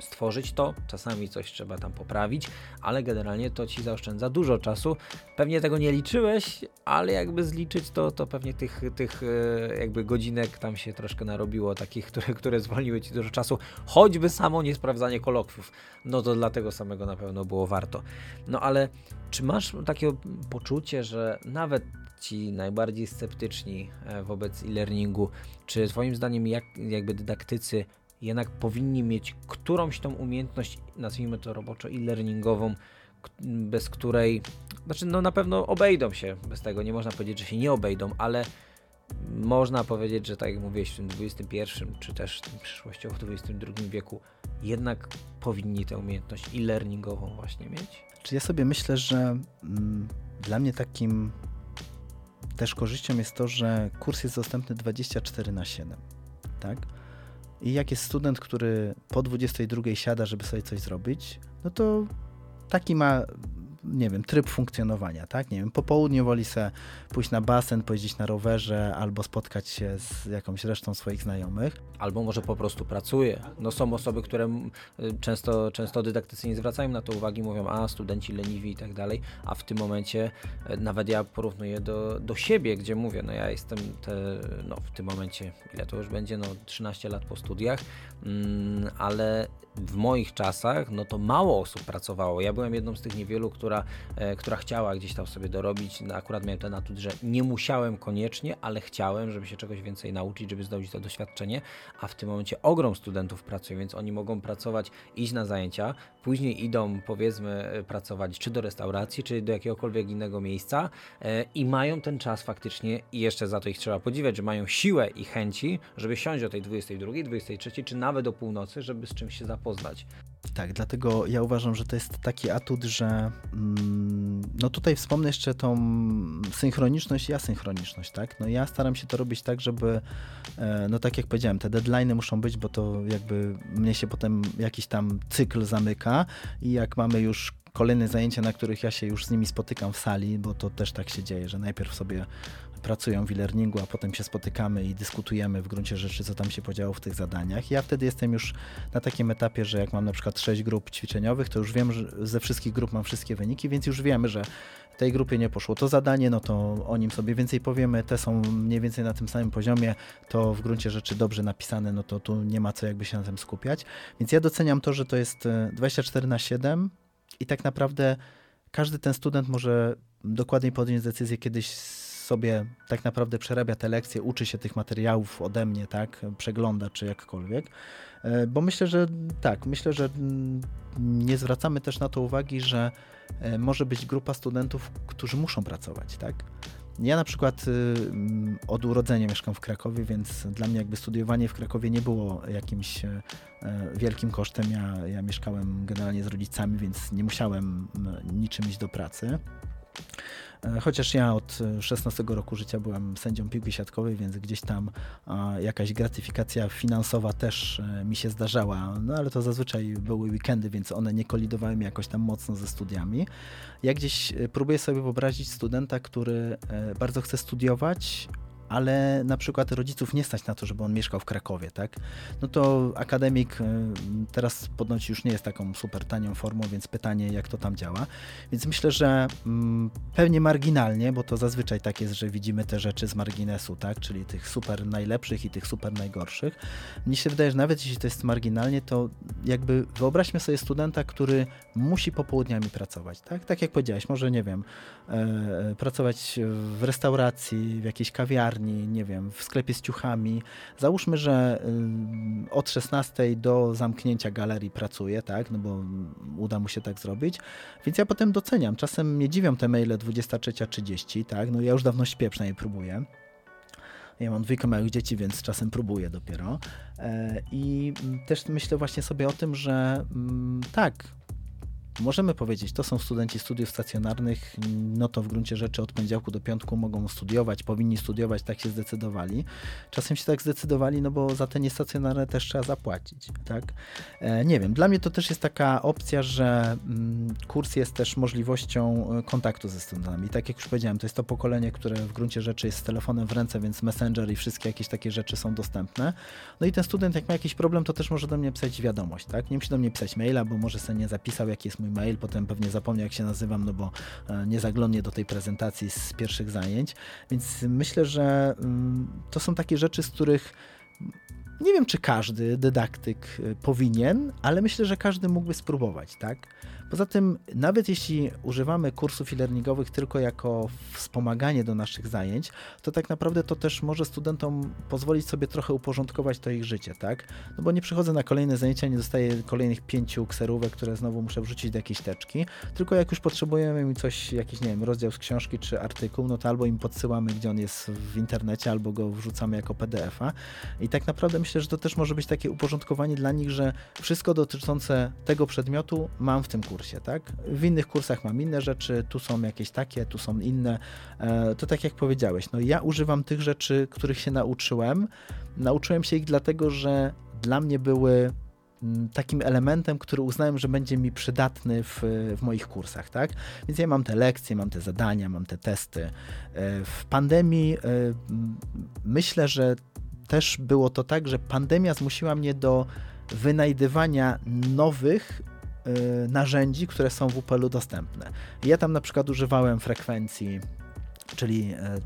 stworzyć to, czasami coś trzeba tam poprawić, ale generalnie to ci zaoszczędza dużo czasu. Pewnie tego nie liczyłeś, ale jakby zliczyć to, to pewnie tych, tych e, jakby godzinek tam się troszkę narobiło, takich, które, które zwolniły ci dużo czasu, choćby samo niesprawdzanie kolokwiów. No to dlatego samego na pewno było warto. No ale czy masz takie poczucie, że nawet ci najbardziej sceptyczni e, wobec e-learningu, czy twoim zdaniem jak, jakby dydaktycy jednak powinni mieć którąś tą umiejętność, nazwijmy to roboczo e-learningową, bez której, znaczy no na pewno obejdą się bez tego, nie można powiedzieć, że się nie obejdą, ale można powiedzieć, że tak jak mówiłeś w tym XXI, czy też w przyszłościowo w XXI wieku, jednak powinni tę umiejętność e-learningową właśnie mieć. Czy ja sobie myślę, że mm, dla mnie takim też korzyścią jest to, że kurs jest dostępny 24 na 7, tak? I jak jest student, który po 22 siada, żeby sobie coś zrobić, no to taki ma nie wiem, tryb funkcjonowania, tak? Nie wiem, po południu woli se pójść na basen, pojeździć na rowerze albo spotkać się z jakąś resztą swoich znajomych. Albo może po prostu pracuje. No są osoby, które często, często dydaktycy nie zwracają na to uwagi, mówią, a studenci leniwi i tak dalej, a w tym momencie e, nawet ja porównuję do, do siebie, gdzie mówię, no ja jestem te, no w tym momencie, ile to już będzie, no 13 lat po studiach, ale w moich czasach, no to mało osób pracowało. Ja byłem jedną z tych niewielu, która, e, która chciała gdzieś tam sobie dorobić. No, akurat miałem ten atut, że nie musiałem koniecznie, ale chciałem, żeby się czegoś więcej nauczyć, żeby zdobyć to doświadczenie, a w tym momencie ogrom studentów pracuje, więc oni mogą pracować, iść na zajęcia, później idą powiedzmy e, pracować czy do restauracji, czy do jakiegokolwiek innego miejsca e, i mają ten czas faktycznie i jeszcze za to ich trzeba podziwiać, że mają siłę i chęci, żeby siąść o tej 22, 23 czy nawet o północy, żeby z czymś się zapoznać. Tak, dlatego ja uważam, że to jest taki atut, że mm, no tutaj wspomnę jeszcze tą synchroniczność i asynchroniczność, tak? No ja staram się to robić tak, żeby e, no tak jak powiedziałem, te deadlines muszą być, bo to jakby mnie się potem jakiś tam cykl zamyka i jak mamy już kolejne zajęcia, na których ja się już z nimi spotykam w sali, bo to też tak się dzieje, że najpierw sobie pracują w e-learningu, a potem się spotykamy i dyskutujemy w gruncie rzeczy, co tam się podziało w tych zadaniach. Ja wtedy jestem już na takim etapie, że jak mam na przykład sześć grup ćwiczeniowych, to już wiem, że ze wszystkich grup mam wszystkie wyniki, więc już wiemy, że tej grupie nie poszło to zadanie, no to o nim sobie więcej powiemy, te są mniej więcej na tym samym poziomie, to w gruncie rzeczy dobrze napisane, no to tu nie ma co jakby się na tym skupiać. Więc ja doceniam to, że to jest 24 e, na 7 i tak naprawdę każdy ten student może dokładniej podjąć decyzję kiedyś sobie tak naprawdę przerabia te lekcje, uczy się tych materiałów ode mnie, tak, przegląda czy jakkolwiek. E, bo myślę, że tak, myślę, że nie zwracamy też na to uwagi, że e, może być grupa studentów, którzy muszą pracować, tak. Ja na przykład y, od urodzenia mieszkam w Krakowie, więc dla mnie jakby studiowanie w Krakowie nie było jakimś e, wielkim kosztem. Ja, ja mieszkałem generalnie z rodzicami, więc nie musiałem niczym iść do pracy. E, chociaż ja od 16 roku życia byłem sędzią piłki siatkowej, więc gdzieś tam jakaś gratyfikacja finansowa też e, mi się zdarzała, no ale to zazwyczaj były weekendy, więc one nie kolidowały mi jakoś tam mocno ze studiami. Ja gdzieś e, próbuję sobie wyobrazić studenta, który bardzo chce studiować, ale na przykład rodziców nie stać na to, żeby on mieszkał w Krakowie, tak? No to akademik y, teraz ponoć już nie jest taką super tanią formą, więc pytanie, jak to tam działa. Więc myślę, że mm, pewnie marginalnie, bo to zazwyczaj tak jest, że widzimy te rzeczy z marginesu, tak? Czyli tych super najlepszych i tych super najgorszych. Mnie się wydaje, że nawet jeśli to jest marginalnie, to jakby wyobraźmy sobie studenta, który musi popołudniami pracować, tak? Tak jak powiedziałeś, może nie wiem, pracować w restauracji, w jakiejś kawiarni, nie wiem, w sklepie z ciuchami. Załóżmy, że y, od 16 do zamknięcia galerii pracuje, tak, no bo uda mu się tak zrobić. Więc ja potem doceniam. Czasem mnie dziwią te maile 23.30, tak, no ja już dawno śpię, przynajmniej próbuję. Ja mam dwójkę małych dzieci, więc czasem próbuję dopiero. E, I też myślę właśnie sobie o tym, że mm, tak, Możemy powiedzieć, to są studenci studiów stacjonarnych, no to w gruncie rzeczy od poniedziałku do piątku mogą studiować, powinni studiować, tak się zdecydowali. Czasem się tak zdecydowali, no bo za te niestacjonarne też trzeba zapłacić, tak? E, nie wiem, dla mnie to też jest taka opcja, że mm, kurs jest też możliwością e, kontaktu ze studentami. Tak jak już powiedziałem, to jest to pokolenie, które w gruncie rzeczy jest z telefonem w ręce, więc Messenger i wszystkie jakieś takie rzeczy są dostępne. No i ten student, jak ma jakiś problem, to też może do mnie pisać wiadomość, tak? Nie musi do mnie pisać maila, bo może sobie nie zapisał, jaki jest mój mail, potem pewnie zapomniał jak się nazywam, no bo e, nie zaglądnie do tej prezentacji z pierwszych zajęć, więc myślę, że mm, to są takie rzeczy, z których nie wiem, czy każdy dydaktyk e, powinien, ale myślę, że każdy mógłby spróbować, tak? Poza tym, nawet jeśli używamy kursów e-learningowych tylko jako wspomaganie do naszych zajęć, to tak naprawdę to też może studentom pozwolić sobie trochę uporządkować to ich życie, tak? No bo nie przychodzę na kolejne zajęcia, nie dostaję kolejnych pięciu kserówek, które znowu muszę wrzucić do jakiejś teczki, tylko jak już potrzebujemy mi coś, jakiś, nie wiem, rozdział z książki czy artykuł, no to albo im podsyłamy, gdzie on jest w internecie, albo go wrzucamy jako PDF-a. I tak naprawdę myślę, że to też może być takie uporządkowanie dla nich, że wszystko dotyczące tego przedmiotu mam w tym kursie kursie, tak? W innych kursach mam inne rzeczy, tu są jakieś takie, tu są inne. E, to tak jak powiedziałeś, no ja używam tych rzeczy, których się nauczyłem. Nauczyłem się ich dlatego, że dla mnie były mm, takim elementem, który uznałem, że będzie mi przydatny w, w, moich kursach, tak? Więc ja mam te lekcje, mam te zadania, mam te testy. E, w pandemii e, myślę, że też było to tak, że pandemia zmusiła mnie do wynajdywania nowych narzędzi, które są w UPL-u dostępne. Ja tam na przykład używałem frekwencji czyli e,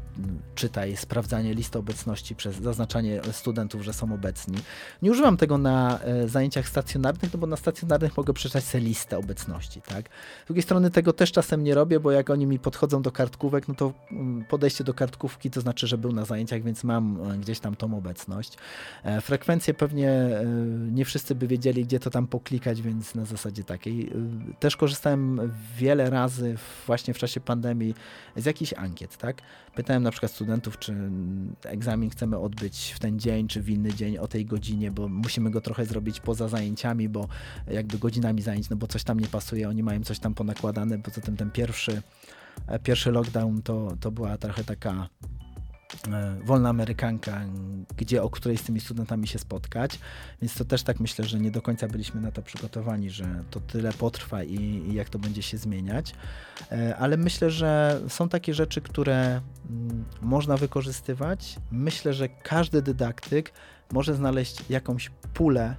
czytaj sprawdzanie listy obecności przez zaznaczanie studentów, że są obecni. Nie używam tego na e, zajęciach stacjonarnych, no bo na stacjonarnych mogę przeczytać sobie listę obecności, tak? Z drugiej strony tego też czasem nie robię, bo jak oni mi podchodzą do kartkówek, no to mm, podejście do kartkówki to znaczy, że był na zajęciach, więc mam e, gdzieś tam tą obecność. Frekwencje pewnie nie wszyscy by wiedzieli, gdzie to tam poklikać, więc na zasadzie takiej. Też korzystałem wiele razy właśnie w czasie pandemii z jakichś ankiet, tak? Pytałem na przykład studentów, czy egzamin chcemy odbyć w ten dzień, czy w inny dzień o tej godzinie, bo musimy go trochę zrobić poza zajęciami, bo jakby godzinami zajęć, no bo coś tam nie pasuje, oni mają coś tam ponakładane, poza tym ten pierwszy, e, pierwszy lockdown to, to była trochę taka wolna Amerykanka, gdzie o której z tymi studentami się spotkać, więc to też tak myślę, że nie do końca byliśmy na to przygotowani, że to tyle potrwa i, i jak to będzie się zmieniać, e, ale myślę, że są takie rzeczy, które mm, można wykorzystywać. Myślę, że każdy dydaktyk może znaleźć jakąś pulę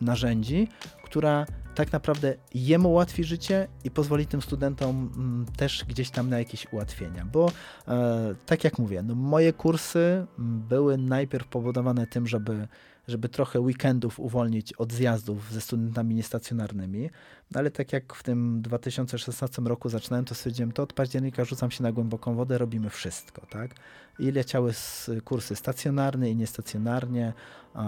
narzędzi, która tak naprawdę jemu ułatwi życie i pozwoli tym studentom mm, też gdzieś tam na jakieś ułatwienia, bo e, tak jak mówię, no moje kursy były najpierw powodowane tym, żeby żeby trochę weekendów uwolnić od zjazdów ze studentami niestacjonarnymi, no ale tak jak w tym 2016 roku zaczynałem, to stwierdziłem, to od października rzucam się na głęboką wodę, robimy wszystko, tak? I leciały kursy stacjonarne i niestacjonarnie.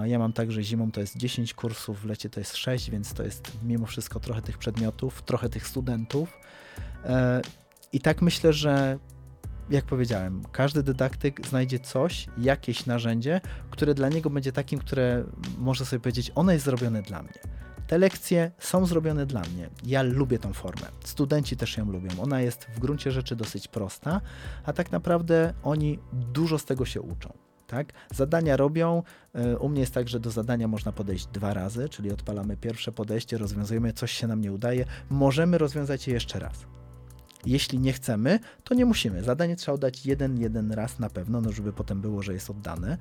Ja mam także zimą to jest 10 kursów, w lecie to jest 6, więc to jest mimo wszystko trochę tych przedmiotów, trochę tych studentów. E, I tak myślę, że jak powiedziałem, każdy dydaktyk znajdzie coś, jakieś narzędzie, które dla niego będzie takim, które może sobie powiedzieć, ono jest zrobione dla mnie. Te lekcje są zrobione dla mnie. Ja lubię tą formę. Studenci też ją lubią. Ona jest w gruncie rzeczy dosyć prosta, a tak naprawdę oni dużo z tego się uczą. Tak? Zadania robią. E, u mnie jest tak, że do zadania można podejść dwa razy, czyli odpalamy pierwsze podejście, rozwiązujemy, coś się nam nie udaje, możemy rozwiązać je jeszcze raz. Jeśli nie chcemy, to nie musimy. Zadanie trzeba oddać jeden, jeden raz na pewno, no żeby potem było, że jest oddane.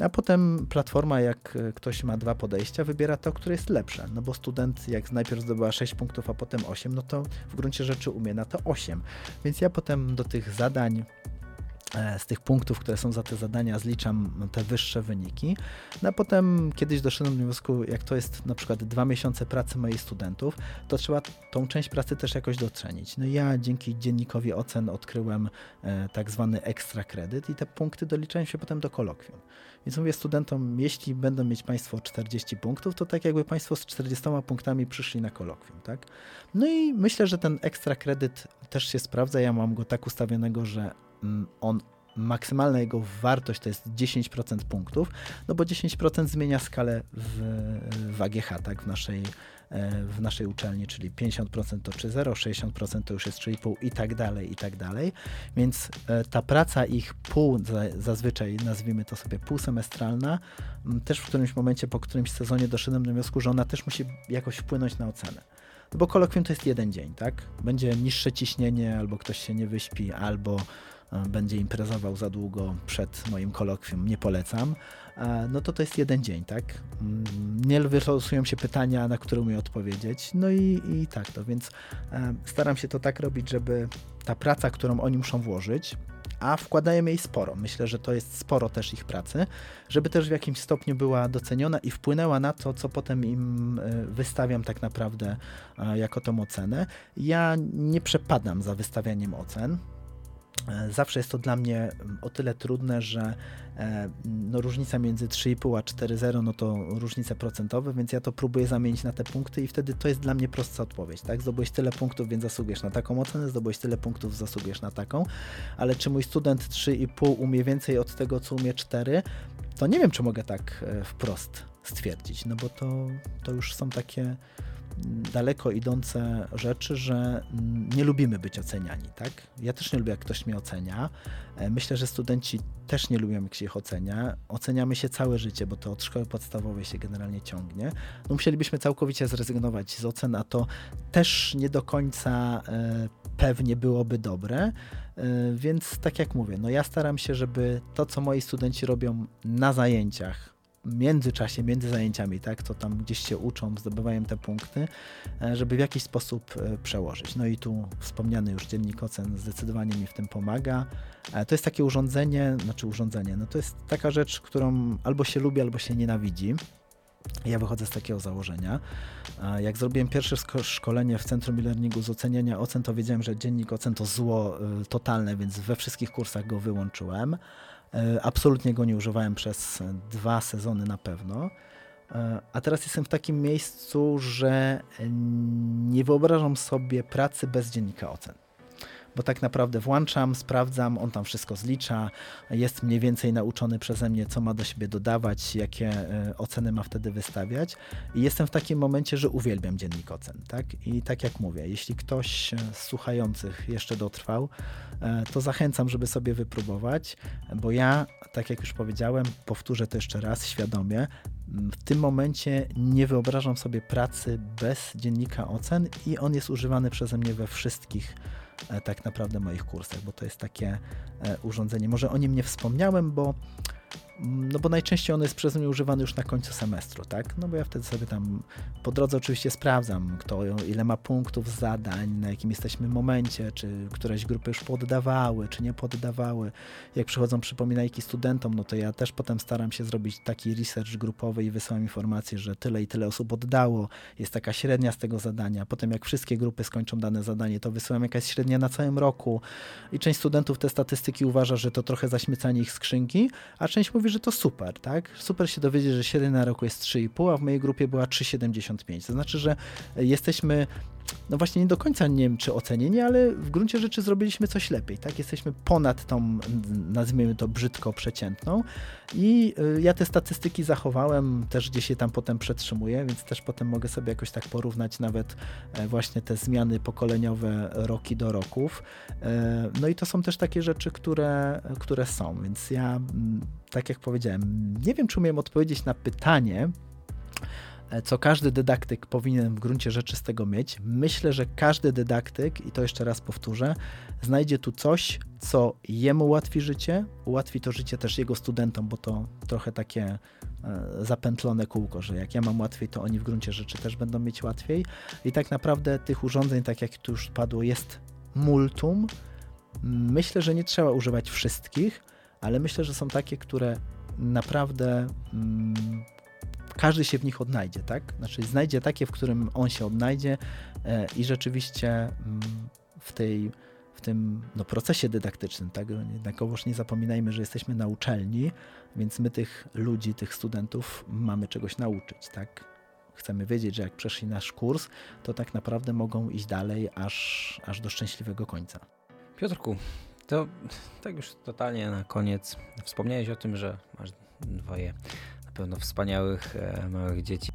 A potem platforma, jak ktoś ma dwa podejścia, wybiera to, które jest lepsze. No bo student, jak najpierw zdobyła 6 punktów, a potem 8, no to w gruncie rzeczy umie na to 8. Więc ja potem do tych zadań E, z tych punktów, które są za te zadania, zliczam te wyższe wyniki. No a potem kiedyś doszedłem do wniosku, jak to jest na przykład dwa miesiące pracy moich studentów, to trzeba tą część pracy też jakoś docenić. No ja dzięki dziennikowi ocen odkryłem e, tak zwany ekstra kredyt i te punkty doliczają się potem do kolokwium. Więc mówię studentom, jeśli będą mieć Państwo 40 punktów, to tak jakby Państwo z 40 punktami przyszli na kolokwium, tak? No i myślę, że ten ekstra kredyt też się sprawdza. Ja mam go tak ustawionego, że on maksymalna jego wartość to jest 10% punktów, no bo 10% zmienia skalę w, w AGH, tak, w naszej, e, w naszej uczelni, czyli 50% to 3,0, 60% to już jest 3,5 i tak dalej, i tak dalej. Więc e, ta praca ich pół, zazwyczaj nazwijmy to sobie półsemestralna, też w którymś momencie, po którymś sezonie doszedłem do wniosku, że ona też musi jakoś wpłynąć na ocenę. No bo kolokwium to jest jeden dzień, tak? Będzie niższe ciśnienie, albo ktoś się nie wyśpi, albo będzie imprezował za długo przed moim kolokwium, nie polecam, no to to jest jeden dzień, tak? Mm, nie wylosują się pytania, na które umiem odpowiedzieć, no i, i tak to, więc staram się to tak robić, żeby ta praca, którą oni muszą włożyć, a wkładają jej sporo. Myślę, że to jest sporo też ich pracy, żeby też w jakimś stopniu była doceniona i wpłynęła na to, co potem im e, wystawiam tak naprawdę jako tą ocenę. Ja nie przepadam za wystawianiem ocen. E, zawsze jest to dla mnie mm, o tyle trudne, że e, no, różnica między 3,5 a 4,0 no to różnice procentowe, więc ja to próbuję zamienić na te punkty i wtedy to jest dla mnie prostsza odpowiedź. Tak? Zdobyłeś tyle punktów, więc zasługujesz na taką ocenę, zdobyłeś tyle punktów, zasługujesz na taką, ale czy mój student 3,5 umie więcej od tego, co umie 4, to nie wiem, czy mogę tak e, wprost stwierdzić, no bo to, to już są takie daleko idące rzeczy, że nie lubimy być oceniani, tak? Ja też nie lubię, jak ktoś mnie ocenia. E, myślę, że studenci też nie lubią, jak się ich ocenia. Oceniamy się całe życie, bo to od szkoły podstawowej się generalnie ciągnie. No musielibyśmy całkowicie zrezygnować z ocen, a to też nie do końca e, pewnie byłoby dobre. E, więc tak jak mówię, no ja staram się, żeby to, co moi studenci robią na zajęciach, międzyczasie, między zajęciami, tak, to tam gdzieś się uczą, zdobywają te punkty, e, żeby w jakiś sposób e, przełożyć. No i tu wspomniany już dziennik ocen zdecydowanie mi w tym pomaga. To jest takie urządzenie, znaczy urządzenie, no to jest taka rzecz, którą albo się lubi, albo się nienawidzi. Ja wychodzę z takiego założenia. Jak zrobiłem pierwsze szkolenie w Centrum e-learningu z oceniania ocen, to wiedziałem, że dziennik ocen to zło totalne, więc we wszystkich kursach go wyłączyłem. Y, absolutnie go nie używałem przez dwa sezony na pewno. Y, a teraz jestem w takim miejscu, że nie wyobrażam sobie pracy bez dziennika ocen bo tak naprawdę włączam, sprawdzam, on tam wszystko zlicza, jest mniej więcej nauczony przeze mnie, co ma do siebie dodawać, jakie e, oceny ma wtedy wystawiać i jestem w takim momencie, że uwielbiam dziennik ocen, tak? I tak jak mówię, jeśli ktoś z słuchających jeszcze dotrwał, e, to zachęcam, żeby sobie wypróbować, bo ja, tak jak już powiedziałem, powtórzę to jeszcze raz świadomie, w tym momencie nie wyobrażam sobie pracy bez dziennika ocen i on jest używany przeze mnie we wszystkich E, tak naprawdę moich kursach, bo to jest takie e, urządzenie. Może o nim nie wspomniałem, bo no bo najczęściej on jest przez mnie używany już na końcu semestru, tak? No bo ja wtedy sobie tam po drodze oczywiście sprawdzam, kto ile ma punktów zadań, na jakim jesteśmy momencie, czy któreś grupy już poddawały, czy nie poddawały. Jak przychodzą przypominajki studentom, no to ja też potem staram się zrobić taki research grupowy i wysyłam informację, że tyle i tyle osób oddało, jest taka średnia z tego zadania. Potem jak wszystkie grupy skończą dane zadanie, to wysyłam jakaś średnia na całym roku i część studentów te statystyki uważa, że to trochę zaśmiecanie ich skrzynki, a część mówi, mówi, że to super, tak? Super się dowiedzieć, że średnia na roku jest 3,5, a w mojej grupie była 3,75. To znaczy, że jesteśmy no właśnie nie do końca nie wiem, czy ocenieni, ale w gruncie rzeczy zrobiliśmy coś lepiej, tak? Jesteśmy ponad tą, nazwijmy to brzydko, przeciętną i y, ja te statystyki zachowałem, też gdzieś je tam potem przetrzymuję, więc też potem mogę sobie jakoś tak porównać nawet e, właśnie te zmiany pokoleniowe roki do roków. E, no i to są też takie rzeczy, które, które są, więc ja, tak jak powiedziałem, nie wiem, czy umiem odpowiedzieć na pytanie, E, co każdy dydaktyk powinien w gruncie rzeczy z tego mieć. Myślę, że każdy dydaktyk, i to jeszcze raz powtórzę, znajdzie tu coś, co jemu ułatwi życie, ułatwi to życie też jego studentom, bo to trochę takie e, zapętlone kółko, że jak ja mam łatwiej, to oni w gruncie rzeczy też będą mieć łatwiej. I tak naprawdę tych urządzeń, tak jak tu już padło, jest multum. Myślę, że nie trzeba używać wszystkich, ale myślę, że są takie, które naprawdę mm, każdy się w nich odnajdzie, tak? Znaczy znajdzie takie, w którym on się odnajdzie e, i rzeczywiście mm, w tej w tym no, procesie dydaktycznym, tak? Jednakowoż nie zapominajmy, że jesteśmy na uczelni, więc my tych ludzi, tych studentów mamy czegoś nauczyć, tak? Chcemy wiedzieć, że jak przeszli nasz kurs, to tak naprawdę mogą iść dalej aż, aż do szczęśliwego końca. Piotrku, to tak już totalnie na koniec. Wspomniałeś o tym, że masz dwoje pełno wspaniałych e, małych dzieci.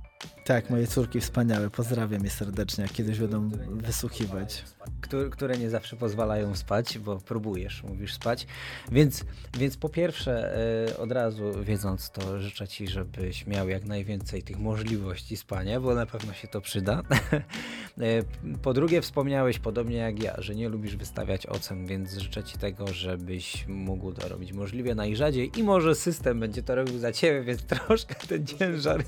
Tak, moje córki wspaniałe, pozdrawiam je serdecznie, kiedyś będą wysłuchiwać. Które, które nie zawsze pozwalają spać, bo próbujesz, mówisz spać. Więc, więc po pierwsze, e, od razu wiedząc to, życzę Ci, żebyś miał jak najwięcej tych możliwości spania, bo na pewno się to przyda. E, po drugie, wspomniałeś, podobnie jak ja, że nie lubisz wystawiać ocen, więc życzę Ci tego, żebyś mógł to robić możliwie najrzadziej i może system będzie to robił za Ciebie, więc troszkę ten ciężar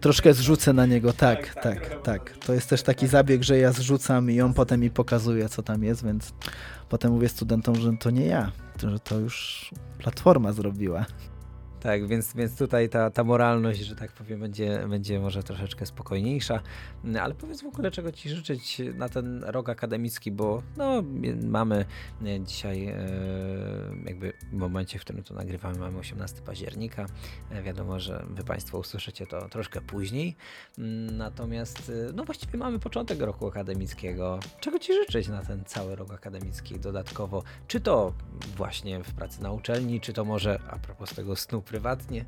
Troszkę zrzucę na niego, tak, tak, tak, tak. To jest też taki zabieg, że ja zrzucam i on potem mi pokazuje, co tam jest, więc potem mówię studentom, że to nie ja, że to już platforma zrobiła. Tak, więc, więc tutaj ta, ta moralność, że tak powiem, będzie, będzie może troszeczkę spokojniejsza. Ale powiedz w ogóle, czego Ci życzyć na ten rok akademicki, bo no, mamy dzisiaj, e, jakby w momencie, w którym to nagrywamy, mamy 18 października. E, wiadomo, że Wy Państwo usłyszycie to troszkę później. Natomiast, e, no właściwie mamy początek roku akademickiego. Czego Ci życzyć na ten cały rok akademicki dodatkowo? Czy to właśnie w pracy na uczelni, czy to może a propos tego snu prywatnie?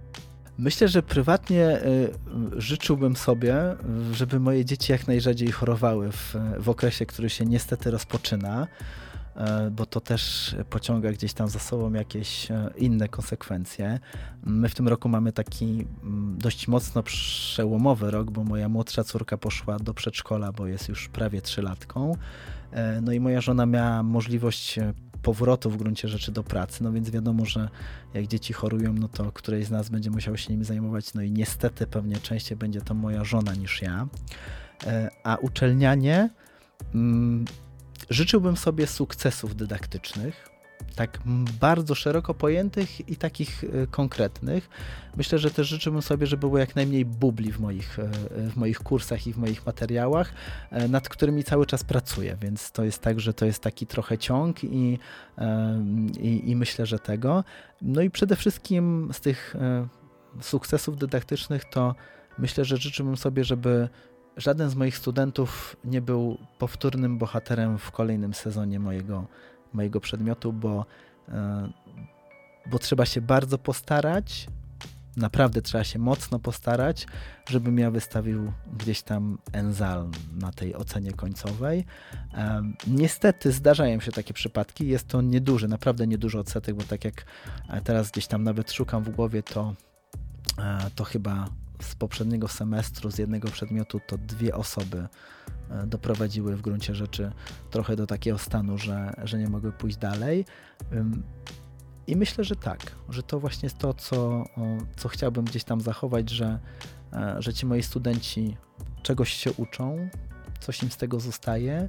Myślę, że prywatnie y, życzyłbym sobie, żeby moje dzieci jak najrzadziej chorowały w, w okresie, który się niestety rozpoczyna, y, bo to też pociąga gdzieś tam za sobą jakieś y, inne konsekwencje. My w tym roku mamy taki mm, dość mocno przełomowy rok, bo moja młodsza córka poszła do przedszkola, bo jest już prawie trzylatką. No i moja żona miała możliwość powrotu w gruncie rzeczy do pracy, no więc wiadomo, że jak dzieci chorują, no to któreś z nas będzie musiał się nimi zajmować, no i niestety pewnie częściej będzie to moja żona niż ja. E, a uczelnianie, mm, życzyłbym sobie sukcesów dydaktycznych, tak bardzo szeroko pojętych i takich e, konkretnych. Myślę, że też życzyłbym sobie, żeby było jak najmniej bubli w moich, e, w moich kursach i w moich materiałach, e, nad którymi cały czas pracuję, więc to jest tak, że to jest taki trochę ciąg i, i, i myślę, że tego. No i przede wszystkim z tych sukcesów dydaktycznych to myślę, że życzyłbym sobie, żeby żaden z moich studentów nie był powtórnym bohaterem w kolejnym sezonie mojego mojego przedmiotu, bo, e, bo trzeba się bardzo postarać, naprawdę trzeba się mocno postarać, żebym ja wystawił gdzieś tam enzal na tej ocenie końcowej. E, niestety zdarzają się takie przypadki, jest to nieduży, naprawdę nieduży odsetek, bo tak jak teraz gdzieś tam nawet szukam w głowie, to, e, to chyba z poprzedniego semestru, z jednego przedmiotu, to dwie osoby E, doprowadziły w gruncie rzeczy trochę do takiego stanu, że, że nie mogły pójść dalej. I myślę, że tak, że to właśnie jest to, co, co chciałbym gdzieś tam zachować, że, e, że ci moi studenci czegoś się uczą, coś im z tego zostaje.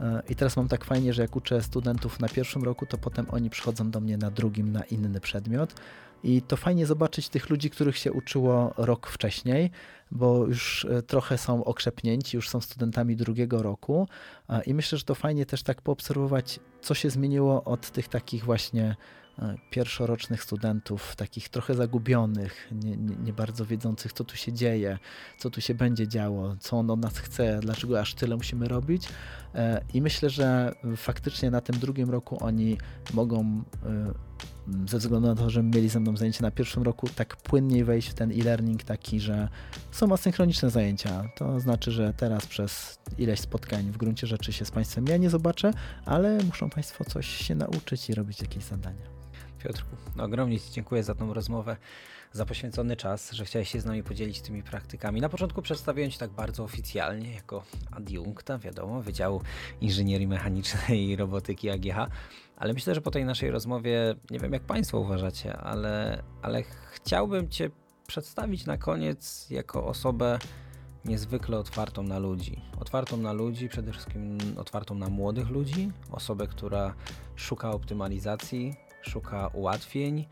E, I teraz mam tak fajnie, że jak uczę studentów na pierwszym roku, to potem oni przychodzą do mnie na drugim, na inny przedmiot. I to fajnie zobaczyć tych ludzi, których się uczyło rok wcześniej, bo już e, trochę są okrzepnięci, już są studentami drugiego roku. I myślę, że to fajnie też tak poobserwować, co się zmieniło od tych takich właśnie e, pierwszorocznych studentów, takich trochę zagubionych, nie, nie, nie, bardzo wiedzących, co tu się dzieje, co tu się będzie działo, co on od nas chce, dlaczego aż tyle musimy robić. E, I myślę, że faktycznie na tym drugim roku oni mogą ze względu na to, że mieli ze mną zajęcia na pierwszym roku, tak płynniej wejść w ten e-learning taki, że są asynchroniczne zajęcia. To znaczy, że teraz przez ileś spotkań w gruncie rzeczy się z Państwem ja nie zobaczę, ale muszą Państwo coś się nauczyć i robić jakieś zadania. Piotrku, ogromnie Ci dziękuję za tą rozmowę, za poświęcony czas, że chciałeś się z nami podzielić tymi praktykami. Na początku przedstawiłem Cię tak bardzo oficjalnie, jako adiunkta, wiadomo, Wydziału Inżynierii Mechanicznej i Robotyki AGH, ale myślę, że po tej naszej rozmowie, nie wiem jak Państwo uważacie, ale, ale chciałbym Cię przedstawić na koniec jako osobę niezwykle otwartą na ludzi. Otwartą na ludzi, przede wszystkim otwartą na młodych ludzi, osobę, która szuka optymalizacji, szuka ułatwień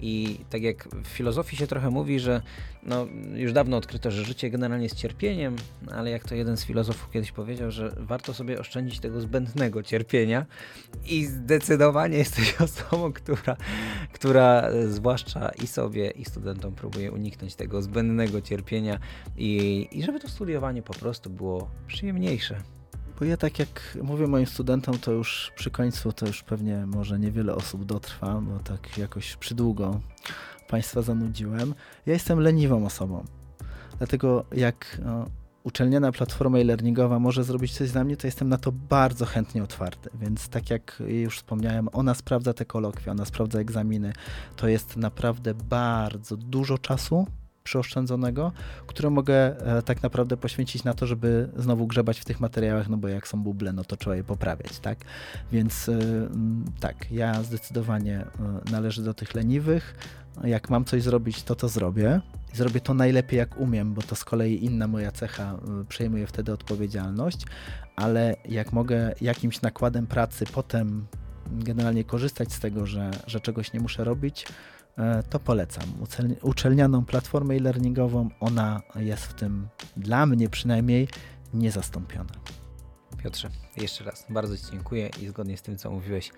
i tak jak w filozofii się trochę mówi, że no, już dawno odkryto, że życie generalnie jest cierpieniem, ale jak to jeden z filozofów kiedyś powiedział, że warto sobie oszczędzić tego zbędnego cierpienia i zdecydowanie jesteś osobą, która, która zwłaszcza i sobie, i studentom próbuje uniknąć tego zbędnego cierpienia i, i żeby to studiowanie po prostu było przyjemniejsze. Bo ja tak jak mówię moim studentom, to już przy końcu to już pewnie może niewiele osób dotrwa, bo tak jakoś przydługo Państwa zanudziłem. Ja jestem leniwą osobą. Dlatego jak no, uczelniana platforma e-learningowa może zrobić coś dla mnie, to jestem na to bardzo chętnie otwarty. Więc tak jak już wspomniałem, ona sprawdza te kolokwia, ona sprawdza egzaminy. To jest naprawdę bardzo dużo czasu, przyoszczędzonego, które mogę e, tak naprawdę poświęcić na to, żeby znowu grzebać w tych materiałach, no bo jak są buble, no to trzeba je poprawiać, tak? Więc e, tak, ja zdecydowanie e, należę do tych leniwych. Jak mam coś zrobić, to to zrobię. Zrobię to najlepiej jak umiem, bo to z kolei inna moja cecha przejmuje wtedy odpowiedzialność, ale jak mogę jakimś nakładem pracy potem generalnie korzystać z tego, że, że czegoś nie muszę robić, to polecam. Uczelnianą platformę e-learningową, ona jest w tym dla mnie przynajmniej niezastąpiona. Piotrze, jeszcze raz bardzo Ci dziękuję i zgodnie z tym, co mówiłeś,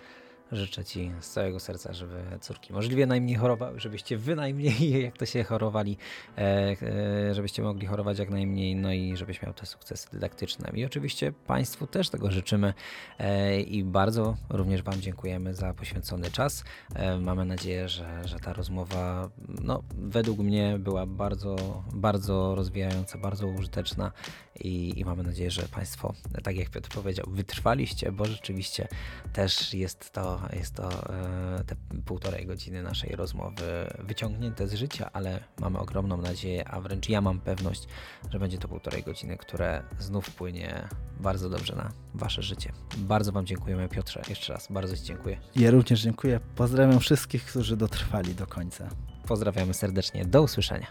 Życzę Ci z całego serca, żeby córki możliwie najmniej chorowały, żebyście wy najmniej, jak to się chorowali, e, e, żebyście mogli chorować jak najmniej, no i żebyś miał te sukcesy dydaktyczne. I oczywiście Państwu też tego życzymy e, i bardzo również Wam dziękujemy za poświęcony czas. Mamy nadzieję, że, że ta rozmowa, no, według mnie była bardzo, bardzo rozwijająca, bardzo użyteczna i, i mamy nadzieję, że Państwo, tak jak Piotr powiedział, wytrwaliście, bo rzeczywiście też jest to, jest to e, te półtorej godziny naszej rozmowy wyciągnięte z życia, ale mamy ogromną nadzieję, a wręcz ja mam pewność, że będzie to półtorej godziny, które znów płynie bardzo dobrze na Wasze życie. Bardzo Wam dziękujemy, Piotrze. Jeszcze raz bardzo Ci dziękuję. Ja również dziękuję. Pozdrawiam wszystkich, którzy dotrwali do końca. Pozdrawiamy serdecznie. Do usłyszenia.